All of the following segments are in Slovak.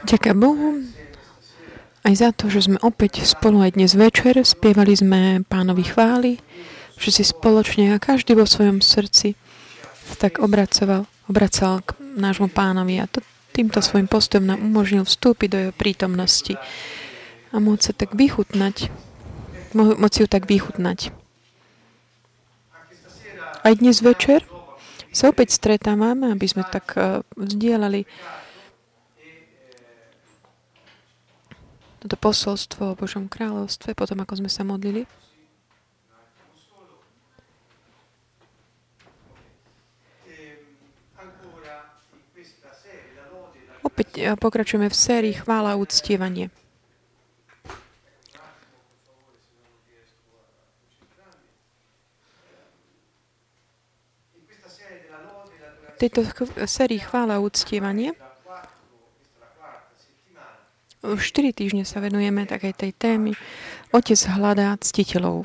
Ďakujem Bohu aj za to, že sme opäť spolu aj dnes večer. Spievali sme pánovi chvály, že si spoločne a každý vo svojom srdci tak obracoval, obracal k nášmu pánovi a to, týmto svojim postom nám umožnil vstúpiť do jeho prítomnosti a môcť sa tak vychutnať, môcť ju tak vychutnať. Aj dnes večer sa opäť stretávame, aby sme tak uh, vzdielali toto posolstvo o Božom kráľovstve, potom ako sme sa modlili. Opäť eh, pokračujeme v sérii chvála a uctievanie. V tejto sérii chvála a uctievanie už 4 týždne sa venujeme takej tej témy Otec hľadá ctiteľov.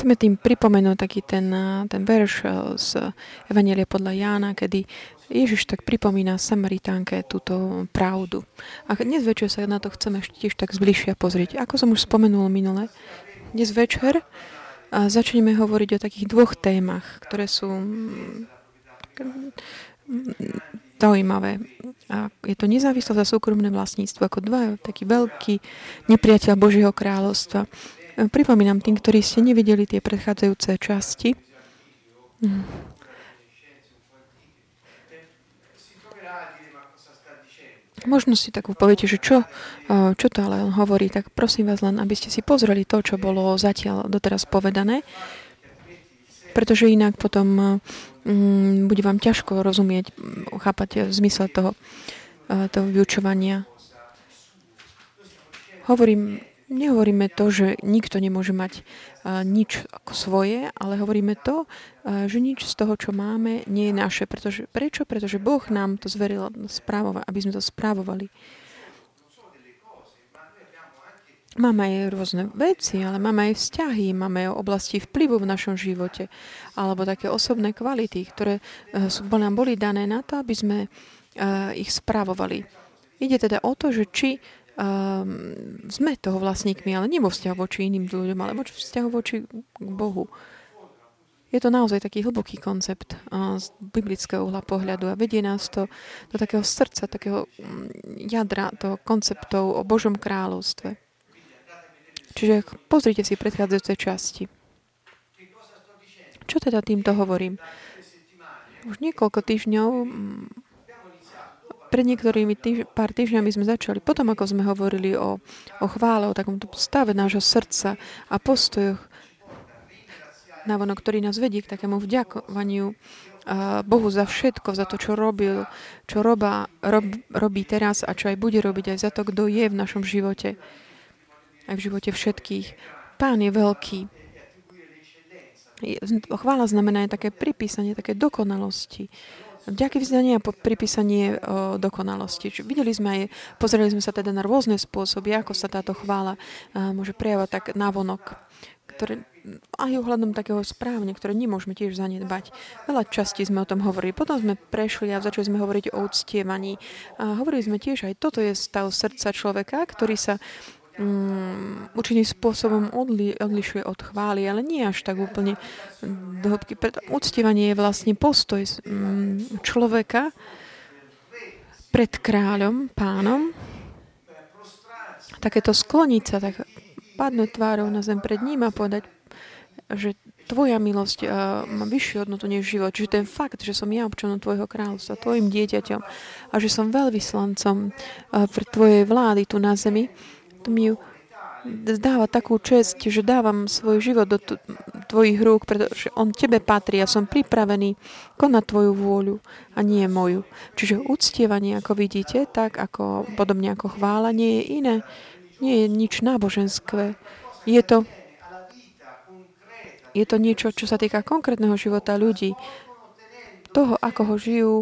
Chceme tým pripomenúť taký ten, ten verš z Evangelia podľa Jána, kedy Ježiš tak pripomína Samaritánke túto pravdu. A dnes večer sa na to chceme ešte tiež tak zbližšia pozrieť. Ako som už spomenul minule, dnes večer začneme hovoriť o takých dvoch témach, ktoré sú mm, zaujímavé. A je to nezávislosť a súkromné vlastníctvo ako dva taký veľký nepriateľ Božieho kráľovstva. Pripomínam tým, ktorí ste nevideli tie predchádzajúce časti. Možno si tak poviete, že čo, čo to ale on hovorí, tak prosím vás len, aby ste si pozreli to, čo bolo zatiaľ doteraz povedané, pretože inak potom um, bude vám ťažko rozumieť, chápať zmysel toho, toho vyučovania. Hovorím Nehovoríme to, že nikto nemôže mať uh, nič ako svoje, ale hovoríme to, uh, že nič z toho, čo máme, nie je naše. Pretože, prečo? Pretože Boh nám to zveril, správovať, aby sme to správovali. Máme aj rôzne veci, ale máme aj vzťahy, máme aj oblasti vplyvu v našom živote, alebo také osobné kvality, ktoré uh, sú, nám boli dané na to, aby sme ich správovali. Ide teda o to, že či um, sme toho vlastníkmi, ale nie vo vzťahu voči iným ľuďom, ale vo vzťahu voči Bohu. Je to naozaj taký hlboký koncept uh, z biblického uhla pohľadu a vedie nás to do takého srdca, takého mm, jadra, toho konceptov o Božom kráľovstve. Čiže pozrite si predchádzajúce časti. Čo teda týmto hovorím? Už niekoľko týždňov mm, pred niektorými týž- pár týždňami sme začali, potom ako sme hovorili o, o chvále, o takomto stave nášho srdca a postojoch, návonok, ktorý nás vedie k takému vďakovaniu Bohu za všetko, za to, čo robil, čo roba, rob, robí teraz a čo aj bude robiť, aj za to, kto je v našom živote, aj v živote všetkých. Pán je veľký. Chvála znamená aj také pripísanie, také dokonalosti. Vďaky vzdanie a pripísanie o dokonalosti. Čiže videli sme aj, pozreli sme sa teda na rôzne spôsoby, ako sa táto chvála môže prejavovať tak navonok, ktoré aj ohľadom takého správne, ktoré nemôžeme tiež zanedbať. Veľa častí sme o tom hovorili. Potom sme prešli a začali sme hovoriť o uctievaní. A hovorili sme tiež aj, toto je stav srdca človeka, ktorý sa um, určitým spôsobom odli, odlišuje od chvály, ale nie až tak úplne do hĺbky. Preto uctievanie je vlastne postoj um, človeka pred kráľom, pánom, takéto skloniť sa, tak padnúť tvárou na zem pred ním a povedať, že tvoja milosť uh, má vyššiu hodnotu než život. Čiže ten fakt, že som ja občanom tvojho kráľovstva, tvojim dieťaťom a že som veľvyslancom uh, pre tvojej vlády tu na zemi, mi zdáva takú čest, že dávam svoj život do tvojich rúk, pretože on tebe patrí a som pripravený konať tvoju vôľu a nie moju. Čiže uctievanie, ako vidíte, tak ako podobne ako chvála, nie je iné. Nie je nič náboženské. Je to, je to niečo, čo sa týka konkrétneho života ľudí. Toho, ako ho žijú,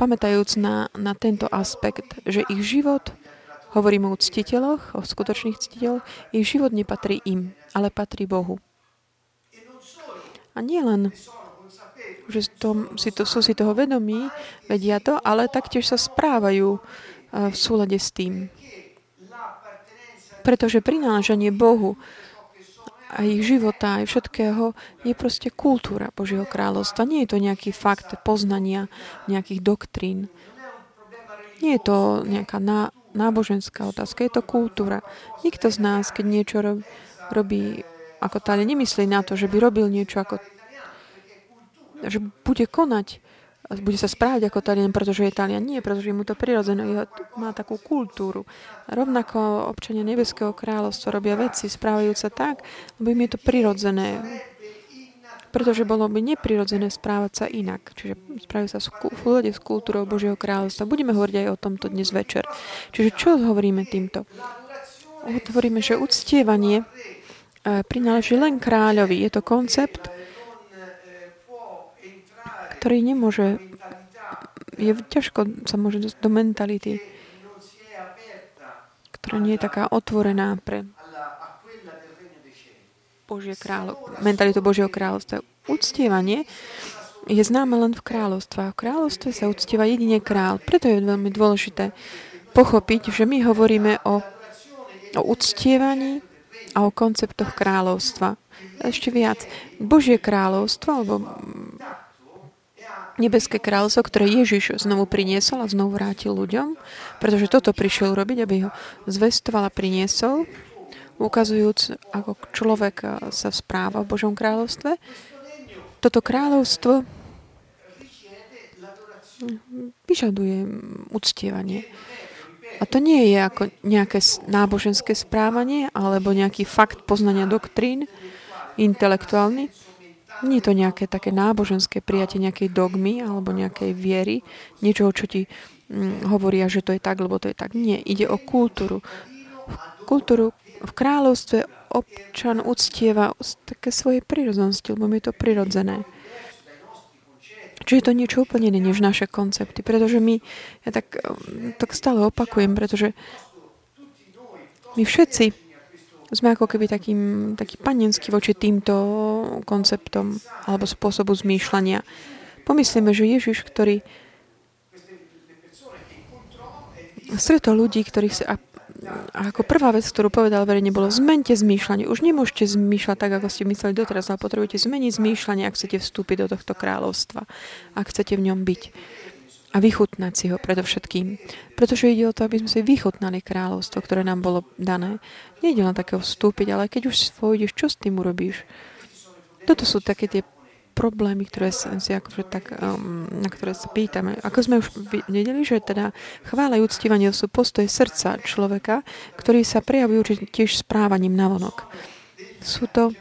pamätajúc na, na tento aspekt, že ich život Hovorím o ctiteľoch, o skutočných ctiteľoch. Ich život nepatrí im, ale patrí Bohu. A nie len, že to, si to, sú si toho vedomí, vedia to, ale taktiež sa správajú v súlade s tým. Pretože prináležanie Bohu a ich života, aj všetkého, je proste kultúra Božieho kráľovstva. Nie je to nejaký fakt poznania nejakých doktrín. Nie je to nejaká ná, náboženská otázka, je to kultúra. Nikto z nás, keď niečo robí, robí ako Talian, nemyslí na to, že by robil niečo ako že bude konať, bude sa správať ako Talian, pretože je Talian. Nie, pretože mu to prirodzené. Má takú kultúru. Rovnako občania Nebeského kráľovstva robia veci, správajú sa tak, lebo im je to prirodzené pretože bolo by neprirodzené správať sa inak. Čiže spraví sa v súlade s kultúrou Božieho kráľovstva. Budeme hovoriť aj o tomto dnes večer. Čiže čo hovoríme týmto? Hovoríme, že uctievanie e, prináleží len kráľovi. Je to koncept, ktorý nemôže, je ťažko sa môže dostať do mentality, ktorá nie je taká otvorená pre Božie kráľov, mentalitu Božieho kráľovstva. Uctievanie je známe len v kráľovstve. V kráľovstve sa uctieva jedine král. Preto je veľmi dôležité pochopiť, že my hovoríme o, o uctievaní a o konceptoch kráľovstva. Ešte viac. Božie kráľovstvo, alebo nebeské kráľovstvo, ktoré Ježiš znovu priniesol a znovu vrátil ľuďom, pretože toto prišiel robiť, aby ho zvestoval a priniesol, ukazujúc, ako človek eh, sa správa v Božom kráľovstve. Toto kráľovstvo vyžaduje uctievanie. A to nie je ako nejaké náboženské správanie alebo nejaký fakt poznania doktrín, intelektuálny. Nie je to nejaké také náboženské prijatie nejakej dogmy alebo nejakej viery, niečoho, čo ti mm, hovoria, že to je tak, lebo to je tak. Nie, ide o kultúru. Kultúru, v kráľovstve občan uctieva také svoje prirodzenosti, lebo je to prirodzené. Čiže to niečo úplne iné než naše koncepty. Pretože my, ja tak, um, tak stále opakujem, pretože my všetci sme ako keby takým, taký panenský voči týmto konceptom alebo spôsobu zmýšľania. Pomyslíme, že Ježiš, ktorý stretol ľudí, ktorých sa, a ako prvá vec, ktorú povedal verejne, bolo zmente zmýšľanie. Už nemôžete zmýšľať tak, ako ste mysleli doteraz, ale potrebujete zmeniť zmýšľanie, ak chcete vstúpiť do tohto kráľovstva, ak chcete v ňom byť. A vychutnať si ho predovšetkým. Pretože ide o to, aby sme si vychutnali kráľovstvo, ktoré nám bolo dané. Nejde len takého vstúpiť, ale keď už pôjdeš, čo s tým urobíš? Toto sú také tie problémy, ktoré sa, si akože tak, um, na ktoré sa pýtame. Ako sme už videli, že teda chvála a uctívanie sú postoje srdca človeka, ktorý sa prejavujú tiež správaním navonok. Sú to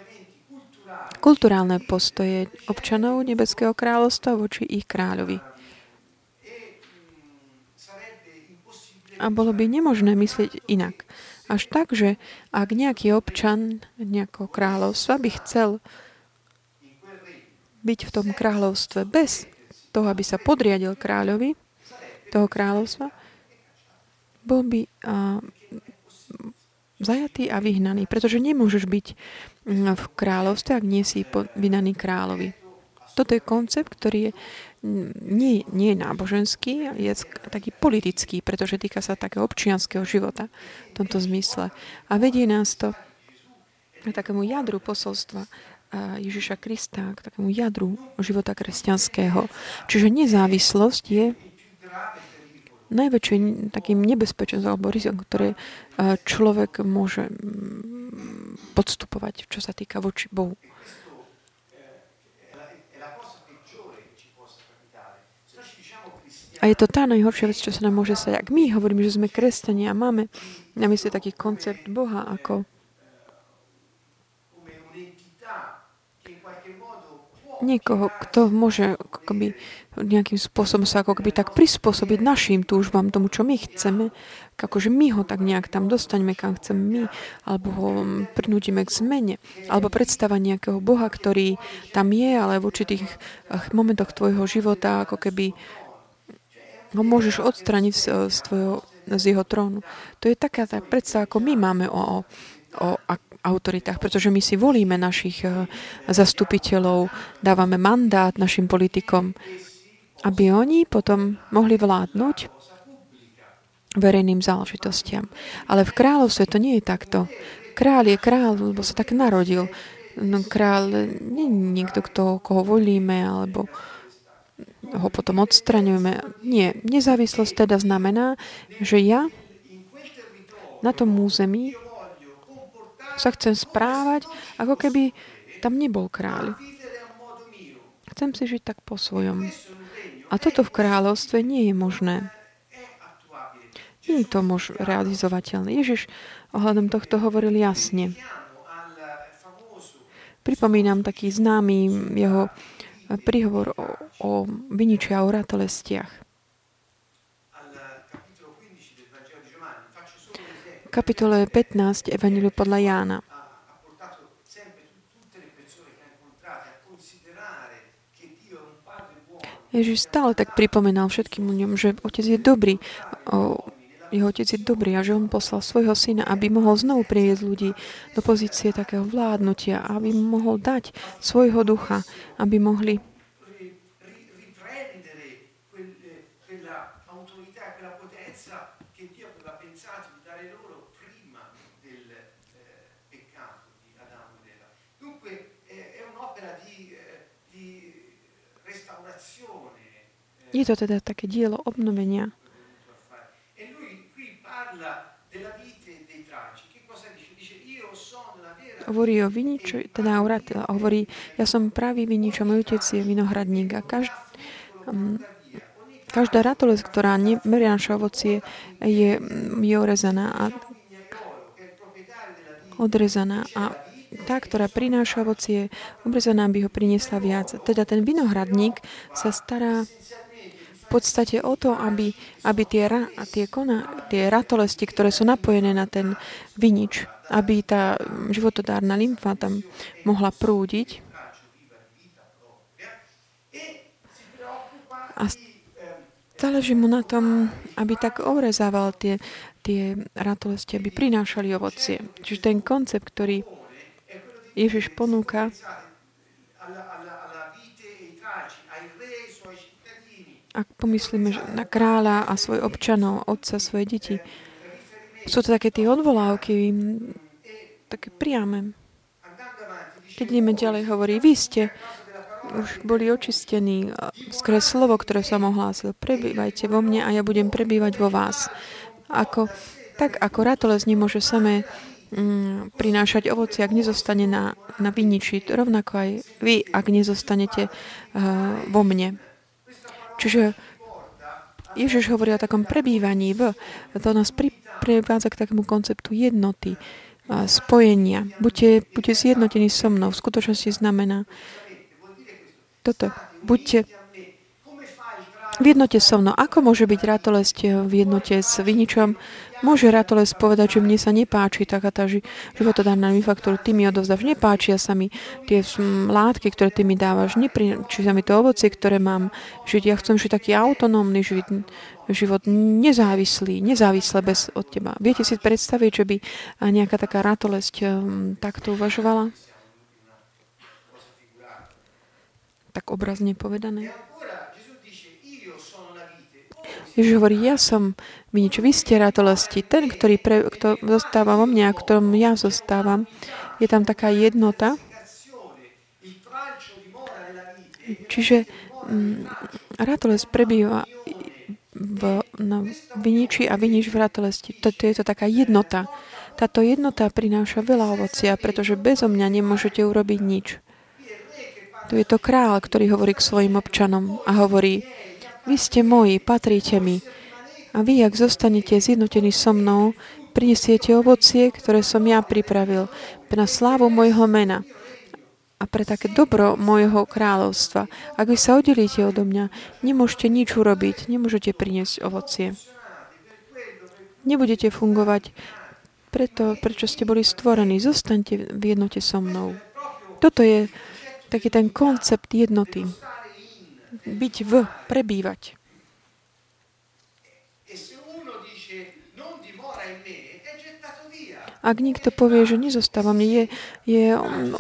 kulturálne postoje občanov Nebeského kráľovstva voči ich kráľovi. A bolo by nemožné myslieť inak. Až tak, že ak nejaký občan nejakého kráľovstva by chcel byť v tom kráľovstve bez toho, aby sa podriadil kráľovi toho kráľovstva, bol by a, zajatý a vyhnaný, pretože nemôžeš byť mm, v kráľovstve, ak nie si vydaný kráľovi. Toto je koncept, ktorý je mm, nie, nie je náboženský, je taký politický, pretože týka sa takého občianského života v tomto zmysle. A vedie nás to k takému jadru posolstva Ježiša Krista, k takému jadru života kresťanského. Čiže nezávislosť je najväčším takým nebezpečenstvom alebo rizikom, ktoré človek môže podstupovať, čo sa týka voči Bohu. A je to tá najhoršia vec, čo sa nám môže stať. Ak my hovoríme, že sme kresťania a máme na mysli taký koncept Boha ako niekoho, kto môže akoby, nejakým spôsobom sa ako keby tak prispôsobiť našim túžbám, tomu, čo my chceme, akože my ho tak nejak tam dostaneme, kam chceme my, alebo ho prinútime k zmene, alebo predstava nejakého Boha, ktorý tam je, ale v určitých eh, momentoch tvojho života ako keby ho môžeš odstraniť z, z tvojho z jeho trónu. To je taká tá predstava, ako my máme o, o, o autoritách, pretože my si volíme našich uh, zastupiteľov, dávame mandát našim politikom, aby oni potom mohli vládnuť verejným záležitostiam. Ale v kráľovstve to nie je takto. Král je král, lebo sa tak narodil. No, král nie je niekto, kto, koho volíme, alebo ho potom odstraňujeme. Nie, nezávislosť teda znamená, že ja na tom území sa chcem správať, ako keby tam nebol kráľ. Chcem si žiť tak po svojom. A toto v kráľovstve nie je možné. Nie je to mož realizovateľné. Ježiš ohľadom tohto hovoril jasne. Pripomínam taký známy jeho príhovor o, o viniči a o ratolestiach. Kapitole 15 Evangeliu podľa Jána. Ježiš stále tak pripomínal všetkým ľuďom, že Otec je dobrý. Jeho otec je dobrý a že on poslal svojho syna, aby mohol znovu priviesť ľudí do pozície takého vládnutia, aby mohol dať svojho ducha, aby mohli Je to teda také dielo obnovenia. hovorí o viniču, teda Auratila, hovorí, ja som pravý vinič a môj otec je vinohradník a každý, um, každá ratoles, ktorá nemeria naše ovocie, je, je orezaná a odrezaná a tá, ktorá prináša ovocie, obrezaná by ho priniesla viac. Teda ten vinohradník sa stará podstate o to, aby, aby tie, tie, kona, tie ratolesti, ktoré sú napojené na ten vinič, aby tá životodárna lymfa tam mohla prúdiť. A záleží mu na tom, aby tak orezával tie, tie ratolesti, aby prinášali ovocie. Čiže ten koncept, ktorý Ježiš ponúka, ak pomyslíme na kráľa a svoj občanov, otca, svoje deti, sú to také tie odvolávky, také priame. Keď ideme ďalej, hovorí, vy ste už boli očistení skrze slovo, ktoré som ohlásil. Prebývajte vo mne a ja budem prebývať vo vás. Ako, tak ako ratoles nemôže samé mm, prinášať ovoci, ak nezostane na, na viniči, rovnako aj vy, ak nezostanete uh, vo mne. Čiže Ježiš hovorí o takom prebývaní v, to nás pri, k takému konceptu jednoty, spojenia. Buďte, buďte zjednotení so mnou. V skutočnosti znamená toto. Buďte v jednote so mnou. Ako môže byť ratolesť v jednote s viničom? Môže Ratoles povedať, že mne sa nepáči taká tá životodárna mifa, ktorú ty mi odovzdáš. Nepáčia sa mi tie látky, ktoré ty mi dávaš. Nepáči sa mi to ovocie, ktoré mám žiť. Ja chcem žiť taký autonómny život, život nezávislý, nezávislé bez od teba. Viete si predstaviť, že by nejaká taká ratolesť takto uvažovala? Tak obrazne povedané. Ježiš hovorí, ja som vinič, vy ste ratolesti. Ten, ktorý pre, kto zostáva vo mne a ktorom ja zostávam, je tam taká jednota. Čiže mm, ratoles prebýva v, na viniči a vinič v ratolesti. Toto je to taká jednota. Táto jednota prináša veľa ovocia, pretože bezo mňa nemôžete urobiť nič. Tu je to král, ktorý hovorí k svojim občanom a hovorí, vy ste moji, patríte mi. A vy, ak zostanete zjednotení so mnou, prinesiete ovocie, ktoré som ja pripravil na slávu môjho mena a pre také dobro môjho kráľovstva. Ak vy sa oddelíte odo mňa, nemôžete nič urobiť, nemôžete priniesť ovocie. Nebudete fungovať preto, prečo ste boli stvorení. Zostaňte v jednote so mnou. Toto je taký ten koncept jednoty byť v, prebývať. Ak niekto povie, že nezostáva mne, je, je on,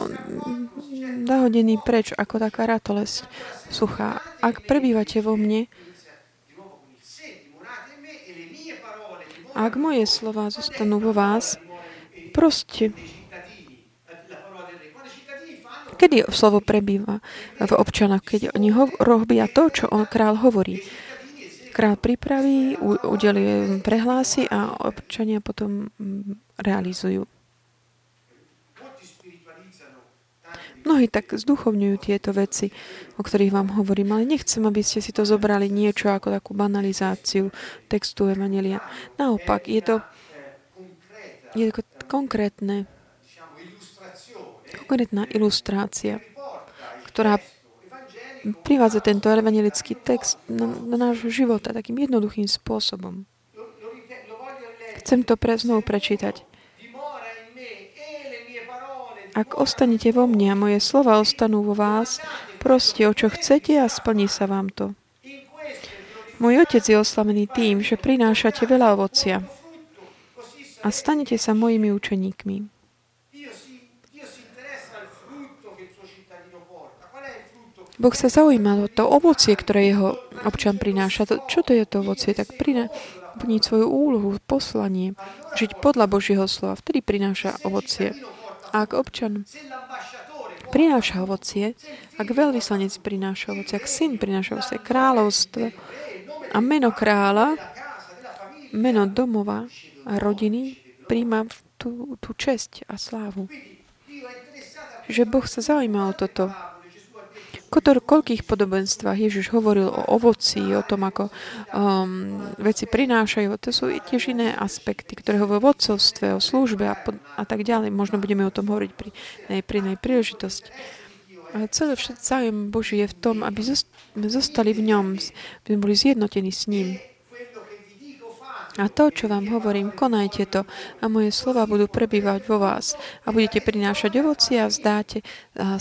preč ako taká ratolesť suchá. Ak prebývate vo mne, ak moje slova zostanú vo vás, proste Kedy slovo prebýva v občanoch? Keď oni robia to, čo on král hovorí. Král pripraví, udeluje prehlási a občania potom mm, realizujú. Mnohí tak zduchovňujú tieto veci, o ktorých vám hovorím, ale nechcem, aby ste si to zobrali niečo ako takú banalizáciu textu Evangelia. Naopak, je to, je to konkrétne konkrétna ilustrácia, ktorá privádza tento evangelický text na, na náš život a takým jednoduchým spôsobom. Chcem to pre, znovu prečítať. Ak ostanete vo mne a moje slova ostanú vo vás, proste o čo chcete a splní sa vám to. Môj otec je oslavený tým, že prinášate veľa ovocia a stanete sa mojimi učeníkmi. Boh sa zaujímal o to ovocie, ktoré jeho občan prináša. Čo to je to ovocie? Tak plniť svoju úlohu, poslanie, žiť podľa Božieho slova. Vtedy prináša ovocie. A ak občan prináša ovocie, ak veľvyslanec prináša ovocie, ak syn prináša ovocie, kráľovstvo a meno kráľa, meno domova a rodiny príjma tú, tú česť a slávu. Že Boh sa zaujíma o toto v koľkých podobenstvách Ježiš hovoril o ovoci, o tom, ako um, veci prinášajú. To sú tiež iné aspekty, ktoré hovorí o vodcovstve, o službe a, a tak ďalej. Možno budeme o tom hovoriť pri, nej, pri nej príležitosti. Ale všetko záujem Boží je v tom, aby sme zostali v ňom, aby sme boli zjednotení s ním. A to, čo vám hovorím, konajte to a moje slova budú prebývať vo vás a budete prinášať ovoci a vzdáte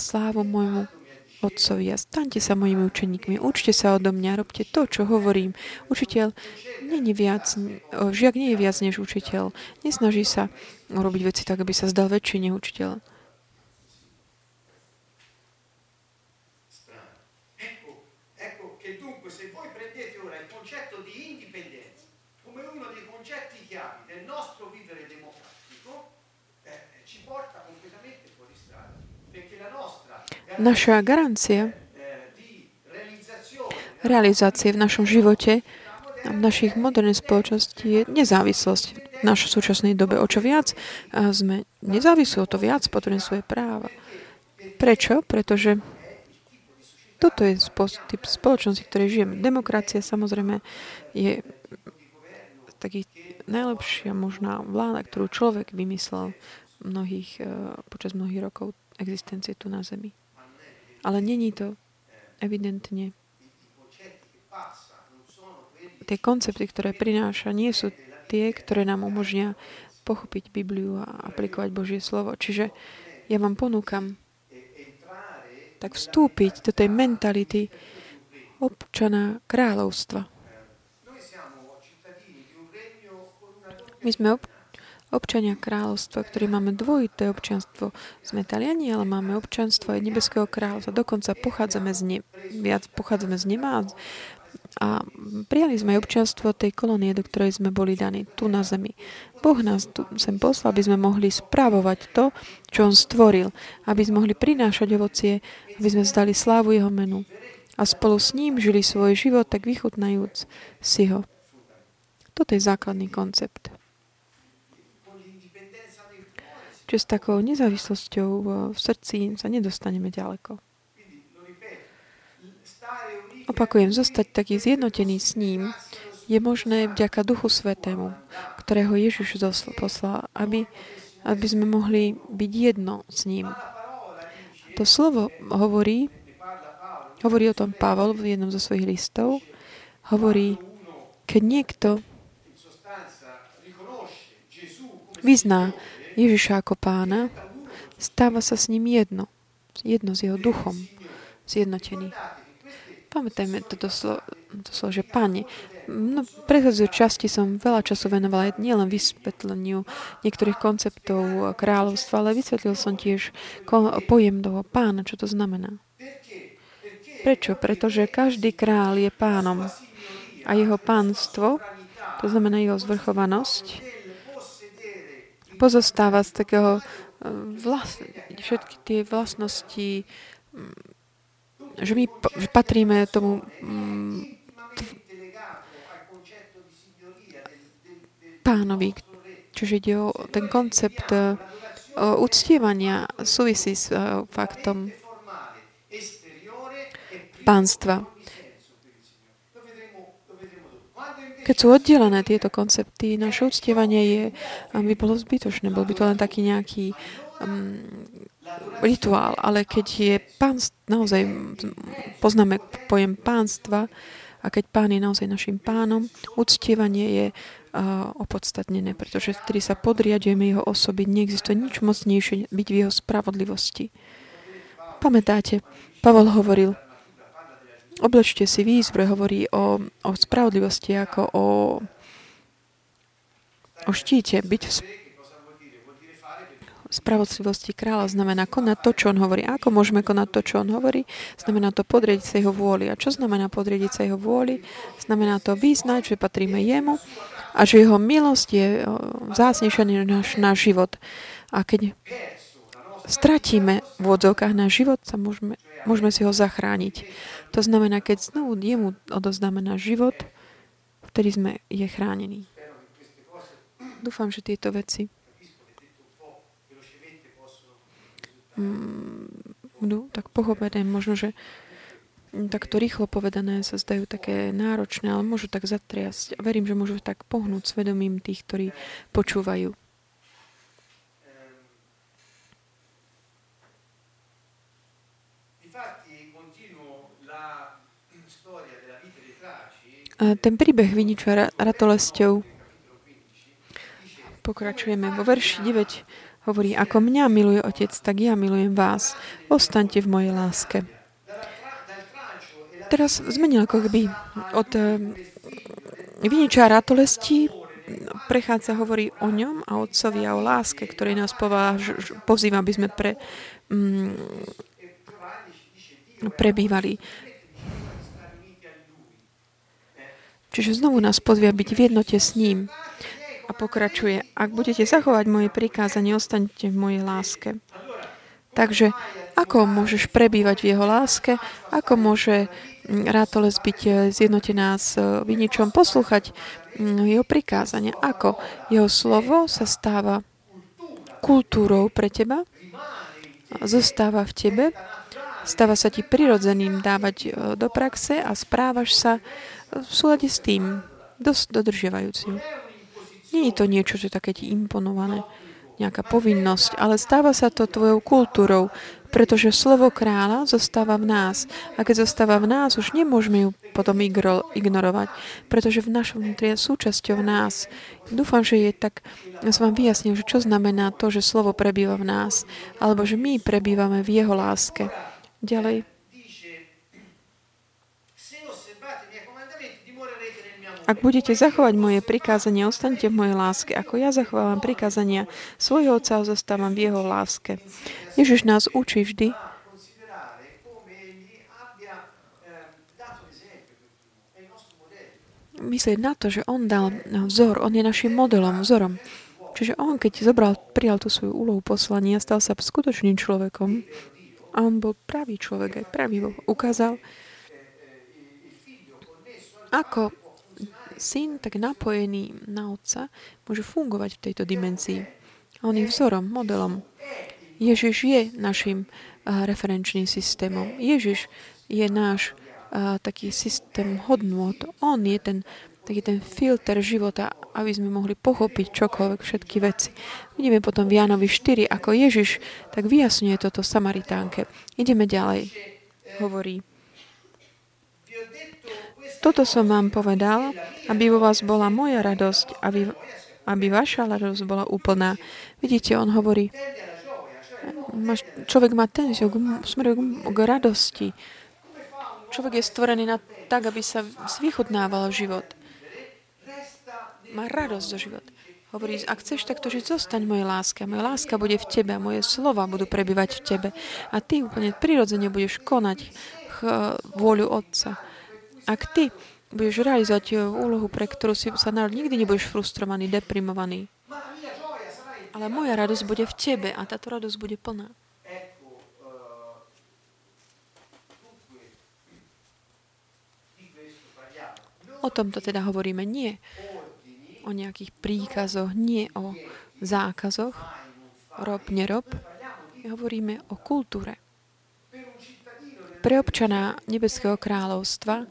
slávu môjmu otcovia, staňte sa mojimi učeníkmi, učte sa odo mňa, robte to, čo hovorím. Učiteľ je viac, žiak nie je viac než učiteľ. Nesnaží sa robiť veci tak, aby sa zdal väčšine učiteľ. Naša garancia realizácie v našom živote a v našich modernej spoločnosti je nezávislosť v našej súčasnej dobe. O čo viac sme nezávislí, o to viac potrebujeme svoje práva. Prečo? Pretože toto je typ spoločnosti, v ktorej žijeme. Demokracia samozrejme je taký najlepšia možná vláda, ktorú človek vymyslel mnohých, počas mnohých rokov existencie tu na Zemi. Ale není to evidentne. Tie koncepty, ktoré prináša, nie sú tie, ktoré nám umožnia pochopiť Bibliu a aplikovať Božie slovo. Čiže ja vám ponúkam tak vstúpiť do tej mentality občana kráľovstva. My sme ob- občania kráľovstva, ktorí máme dvojité občanstvo. Sme Taliani, ale máme občanstvo aj nebeského kráľovstva. Dokonca pochádzame z, ne, viac pochádzame z neba a prijali sme aj občanstvo tej kolónie, do ktorej sme boli daní tu na zemi. Boh nás tu sem poslal, aby sme mohli spravovať to, čo On stvoril, aby sme mohli prinášať ovocie, aby sme zdali slávu Jeho menu a spolu s ním žili svoj život, tak vychutnajúc si ho. Toto je základný koncept. Čiže s takou nezávislosťou v srdci sa nedostaneme ďaleko. Opakujem, zostať taký zjednotený s ním je možné vďaka Duchu Svetému, ktorého Ježiš poslal, aby, aby sme mohli byť jedno s ním. To slovo hovorí, hovorí o tom Pavol v jednom zo svojich listov, hovorí, keď niekto vyzná Ježiša ako pána, stáva sa s ním jedno. Jedno s jeho duchom. Zjednotený. Pamätajme toto slovo, to slovo že Pane. No, predchádzajúcej časti som veľa času venovala nielen vysvetleniu niektorých konceptov kráľovstva, ale vysvetlil som tiež pojem toho pána, čo to znamená. Prečo? Pretože každý král je pánom a jeho pánstvo, to znamená jeho zvrchovanosť, pozostáva z takého eh, vlast, všetky tie vlastnosti, mm, že my patríme tomu mm, pánovi. Čiže ide o ten koncept uh, uctievania súvisí s uh, faktom pánstva. Keď sú oddelené tieto koncepty, naše uctievanie je, by bolo zbytočné. Bol by to len taký nejaký um, rituál. Ale keď je pánst, naozaj poznáme pojem pánstva, a keď pán je naozaj našim pánom, uctievanie je opodstatnené, pretože vtedy sa podriadujeme jeho osoby. Neexistuje nič mocnejšie byť v jeho spravodlivosti. Pamätáte, Pavol hovoril, oblečte si výzbroj, hovorí o, o spravodlivosti ako o, o štíte. Byť v spravodlivosti kráľa znamená konať to, čo on hovorí. A ako môžeme konať to, čo on hovorí? Znamená to podriediť sa jeho vôli. A čo znamená podriediť sa jeho vôli? Znamená to vyznať, že patríme jemu a že jeho milosť je vzácnejšia než náš, náš život. A keď stratíme v odzovkách náš život, sa môžeme, môžeme si ho zachrániť. To znamená, keď znovu jemu odozdáme náš život, vtedy sme je chránení. Dúfam, že tieto veci budú mm, tak pochopené. Možno, že takto rýchlo povedané sa zdajú také náročné, ale môžu tak zatriasť. Verím, že môžu tak pohnúť svedomím tých, ktorí počúvajú. A ten príbeh vyniča ratolesťou. Pokračujeme. Vo verši 9 hovorí, ako mňa miluje Otec, tak ja milujem vás. Ostaňte v mojej láske. Teraz zmenil ako keby od eh, viniča ratolesti prechádza, hovorí o ňom a otcovi a o láske, ktorý nás pováž, pozýva, aby sme pre, mm, prebývali. Čiže znovu nás pozvia byť v jednote s ním. A pokračuje, ak budete zachovať moje prikázanie, ostaňte v mojej láske. Takže ako môžeš prebývať v jeho láske? Ako môže Rátoles byť eh, zjednotená s eh, viničom, poslúchať mm, jeho prikázania. Ako jeho slovo sa stáva kultúrou pre teba, zostáva v tebe, stáva sa ti prirodzeným dávať eh, do praxe a správaš sa v súlade s tým, dosť dodržiavajúci. Je to niečo, čo také ti imponované, nejaká povinnosť, ale stáva sa to tvojou kultúrou, pretože slovo kráľa zostáva v nás. A keď zostáva v nás, už nemôžeme ju potom ignorovať, pretože v našom vnútri je súčasťou nás. Dúfam, že je tak, ja som vám vyjasnil, že čo znamená to, že slovo prebýva v nás, alebo že my prebývame v jeho láske. Ďalej. Ak budete zachovať moje prikázania, ostaňte v mojej láske, ako ja zachovávam prikázania svojho Otca a zostávam v jeho láske. Ježiš nás učí vždy, myslieť na to, že on dal vzor, on je našim modelom, vzorom. Čiže on, keď zobral, prijal tú svoju úlohu poslania, stal sa skutočným človekom a on bol pravý človek, aj pravý Boh. Ukázal, ako syn, tak napojený na otca, môže fungovať v tejto dimenzii. On je vzorom, modelom. Ježiš je našim referenčným systémom. Ježiš je náš taký systém hodnôt. On je ten taký ten filter života, aby sme mohli pochopiť čokoľvek, všetky veci. Vidíme potom v Jánovi 4, ako Ježiš tak vyjasňuje toto Samaritánke. Ideme ďalej. Hovorí, toto som vám povedal, aby vo vás bola moja radosť, aby, aby vaša radosť bola úplná. Vidíte, on hovorí, človek má tenziu, smeruje k radosti. Človek je stvorený na, tak, aby sa zvychutnával život. má radosť zo života. Hovorí, ak chceš takto žiť, zostaň moje láska. Moja láska bude v tebe a moje slova budú prebývať v tebe. A ty úplne prirodzene budeš konať vôľu Otca. Ak ty budeš realizovať eh, úlohu, pre ktorú si sa narod, nikdy nebudeš frustrovaný, deprimovaný. Ale moja radosť bude v tebe a táto radosť bude plná. O tomto teda hovoríme nie o nejakých príkazoch, nie o zákazoch, rob, nerob. My hovoríme o kultúre. Pre občana Nebeského kráľovstva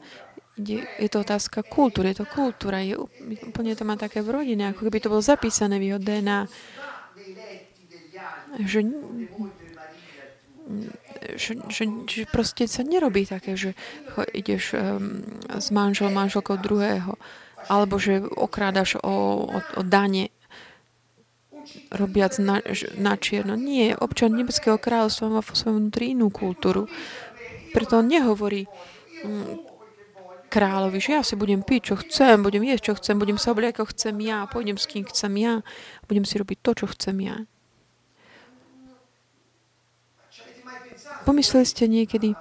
je to otázka kultúry, je to kultúra, je, úplne to má také v rodine, ako keby to bolo zapísané v jeho DNA, že, že, že, že proste sa nerobí také, že ideš um, s manželom, manželkou druhého alebo že okrádaš o, o, o dane robiac na, na čierno. Nie, občan Nebeského kráľovstva má vo svojom vnútri inú kultúru. Preto on nehovorí mm, kráľovi, že ja si budem piť, čo chcem, budem jesť, čo chcem, budem sa obliať, ako chcem ja, pôjdem s kým chcem ja, budem si robiť to, čo chcem ja. Pomysleli ste niekedy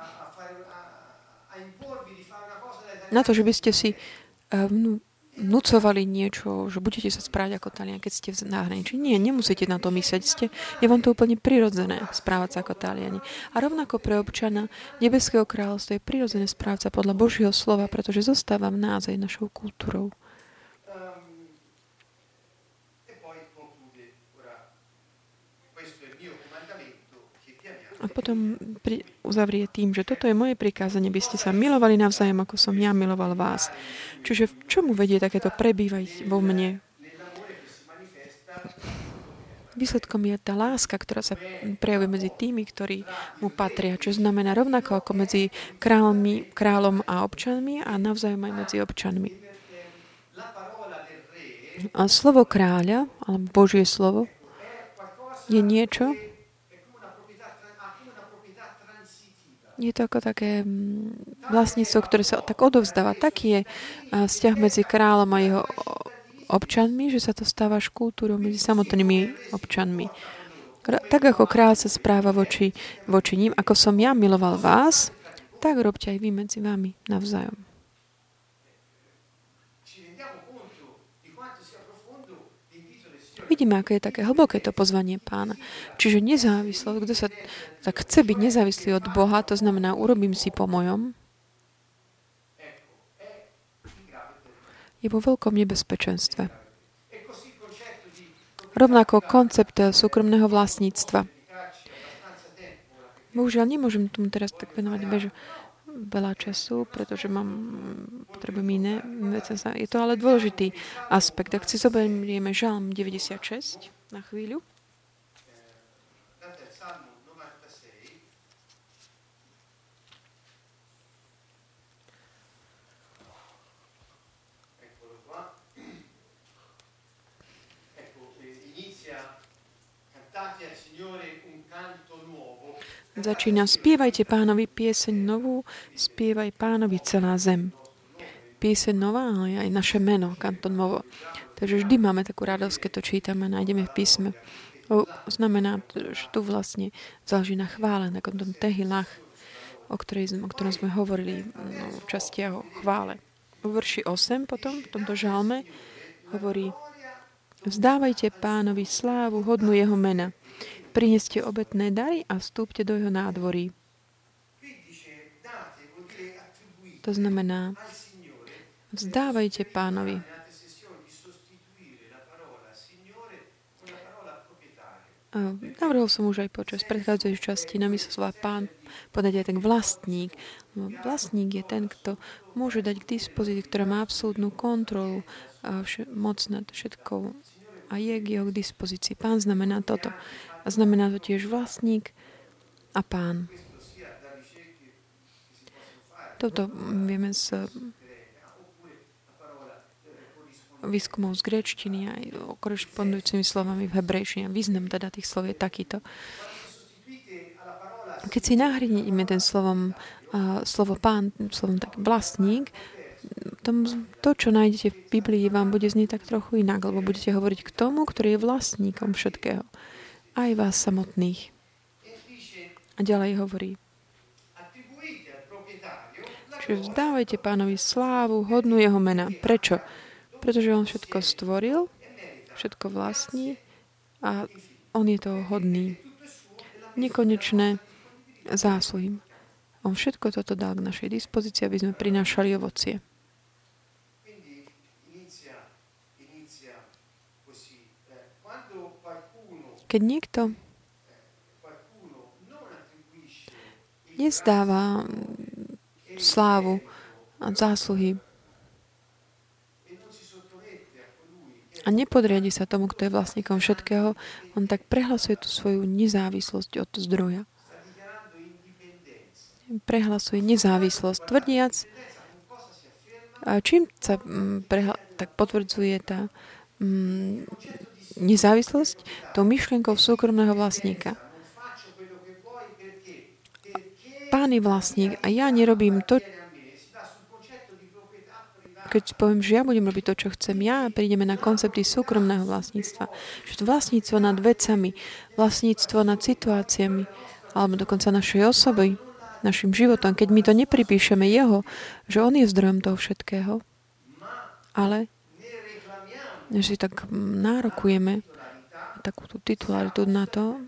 na to, že by ste si um, nucovali niečo, že budete sa správať ako Talian, keď ste v zahraničí. Nie, nemusíte na to myslieť. Ste, je vám to úplne prirodzené správať sa ako Taliani. A rovnako pre občana Nebeského kráľovstva je prirodzené správať sa podľa Božieho slova, pretože zostáva v nás aj našou kultúrou. A potom pri, uzavrie tým, že toto je moje prikázanie, by ste sa milovali navzájom, ako som ja miloval vás. Čiže v čomu vedie takéto prebývať vo mne? Výsledkom je tá láska, ktorá sa prejavuje medzi tými, ktorí mu patria, čo znamená rovnako ako medzi kráľmi, kráľom a občanmi a navzájom aj medzi občanmi. A slovo kráľa, alebo Božie slovo, je niečo, je to ako také mm, vlastníctvo, ktoré sa tak odovzdáva. Taký je vzťah medzi kráľom a jeho občanmi, že sa to stáva kultúrou medzi samotnými občanmi. Tak ako kráľ sa správa voči, voči ním, ako som ja miloval vás, tak robte aj vy medzi vami navzájom. Vidíme, aké je také hlboké to pozvanie pána. Čiže nezávislosť, kto sa tak chce byť nezávislý od Boha, to znamená, urobím si po mojom, je vo veľkom nebezpečenstve. Rovnako koncept súkromného vlastníctva. Bohužiaľ, nemôžem tomu teraz tak venovať bežu veľa času, pretože mám, potrebujem iné veci. Je to ale dôležitý aspekt. Ak si zoberieme Žalm 96 na chvíľu. Začína spievajte pánovi pieseň novú, spievaj pánovi celá zem. Pieseň nová, ale aj naše meno, Kanton Movo. Takže vždy máme takú radosť, keď to čítame, nájdeme v písme. O, znamená, že tu vlastne záleží na chvále, na tom tehilách, o, ktorej, o ktorom sme hovorili no, v časti o chvále. V verši 8 potom, v tomto žalme, hovorí Vzdávajte pánovi slávu hodnú jeho mena Prineste obetné dary a vstúpte do jeho nádvorí. To znamená, vzdávajte pánovi. Navrhol som už aj počas predchádzajúcej časti na slova pán podať aj ten vlastník. Vlastník je ten, kto môže dať k dispozícii, ktorá má absolútnu kontrolu a moc nad všetkou a je k jeho k dispozícii. Pán znamená toto. A znamená to tiež vlastník a pán. Toto vieme z výskumov z gréčtiny aj korešpondujúcimi slovami v hebrejčine. Význam teda tých slov je takýto. Keď si nahradíme ten slovom, uh, slovo pán, slovom tak vlastník, tom, to, čo nájdete v Biblii, vám bude znieť tak trochu inak, lebo budete hovoriť k tomu, ktorý je vlastníkom všetkého. Aj vás samotných. A ďalej hovorí. Čiže vzdávajte pánovi slávu, hodnú jeho mena. Prečo? Pretože on všetko stvoril, všetko vlastní a on je toho hodný. Nekonečné zásluhy. On všetko toto dal k našej dispozícii, aby sme prinášali ovocie. Keď niekto nezdáva slávu a zásluhy a nepodriadi sa tomu, kto je vlastníkom všetkého, on tak prehlasuje tú svoju nezávislosť od zdroja. Prehlasuje nezávislosť, tvrdiac, čím sa mm, prehla- tak potvrdzuje tá mm, nezávislosť tou myšlienkou súkromného vlastníka. Pán je vlastník a ja nerobím to, keď poviem, že ja budem robiť to, čo chcem ja, prídeme na koncepty súkromného vlastníctva. Že vlastníctvo nad vecami, vlastníctvo nad situáciami, alebo dokonca našej osoby, našim životom, keď my to nepripíšeme jeho, že on je zdrojom toho všetkého, ale že tak nárokujeme takú tú titularitu na to,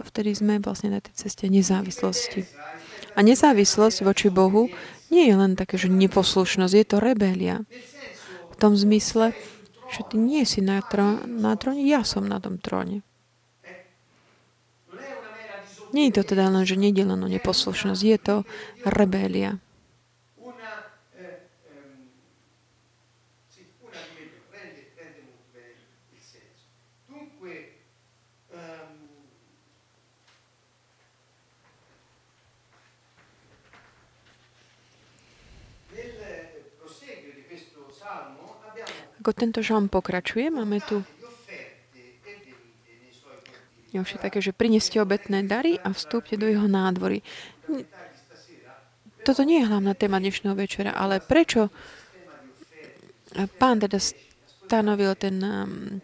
vtedy sme vlastne na tej ceste nezávislosti. A nezávislosť voči Bohu nie je len také, že neposlušnosť, je to rebelia. V tom zmysle, že ty nie si na, tró- na tróne, ja som na tom tróne. Nie je to teda len, že nie je len o neposlušnosť, je to rebelia. Ako tento žalm pokračuje, máme tu ďalšie také, že prineste obetné dary a vstúpte do jeho nádvory. Toto nie je hlavná téma dnešného večera, ale prečo pán teda stanovil ten, um,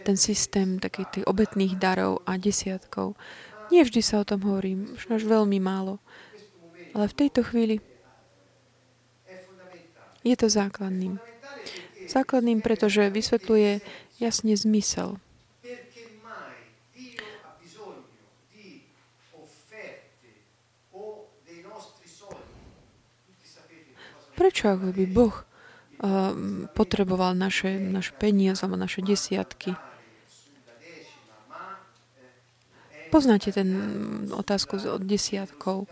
ten systém takých tých obetných darov a desiatkov. Nie vždy sa o tom hovorí, už až veľmi málo. Ale v tejto chvíli je to základným. Základným, pretože vysvetľuje jasne zmysel. Prečo ako by Boh potreboval naše, naše peniaze alebo naše desiatky? Poznáte ten otázku od desiatkov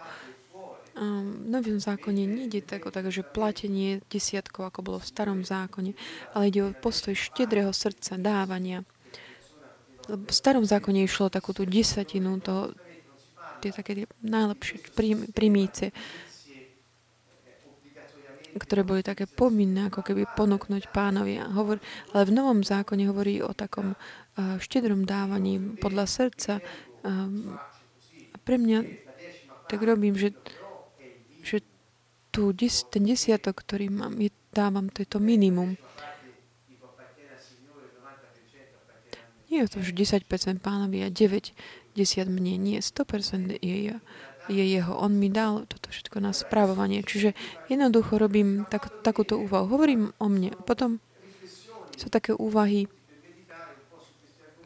v Novom zákone nejde tak o tak, že platenie desiatkov, ako bolo v starom zákone, ale ide o postoj štedrého srdca, dávania. V starom zákone išlo takú tú desatinu, to, tie také tie najlepšie primíce, ktoré boli také povinné, ako keby ponúknuť pánovi. Hovor, ale v Novom zákone hovorí o takom uh, štedrom dávaní podľa srdca. A pre mňa tak robím, že tu, ten desiatok, ktorý mám, je, dávam, to je to minimum. Nie je to, že 10% pánovi a 9, 10 mne. Nie, 100% je, je jeho. On mi dal toto všetko na správovanie. Čiže jednoducho robím tak, takúto úvahu. Hovorím o mne. Potom sú také úvahy,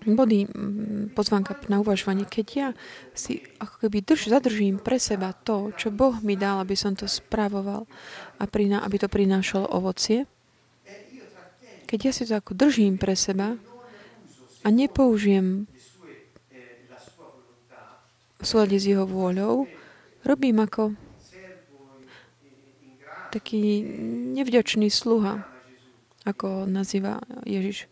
body pozvanka na uvažovanie, keď ja si ako keby drž, zadržím pre seba to, čo Boh mi dal, aby som to spravoval a priná, aby to prinášalo ovocie, keď ja si to ako držím pre seba a nepoužijem v s jeho vôľou, robím ako taký nevďačný sluha, ako nazýva Ježiš.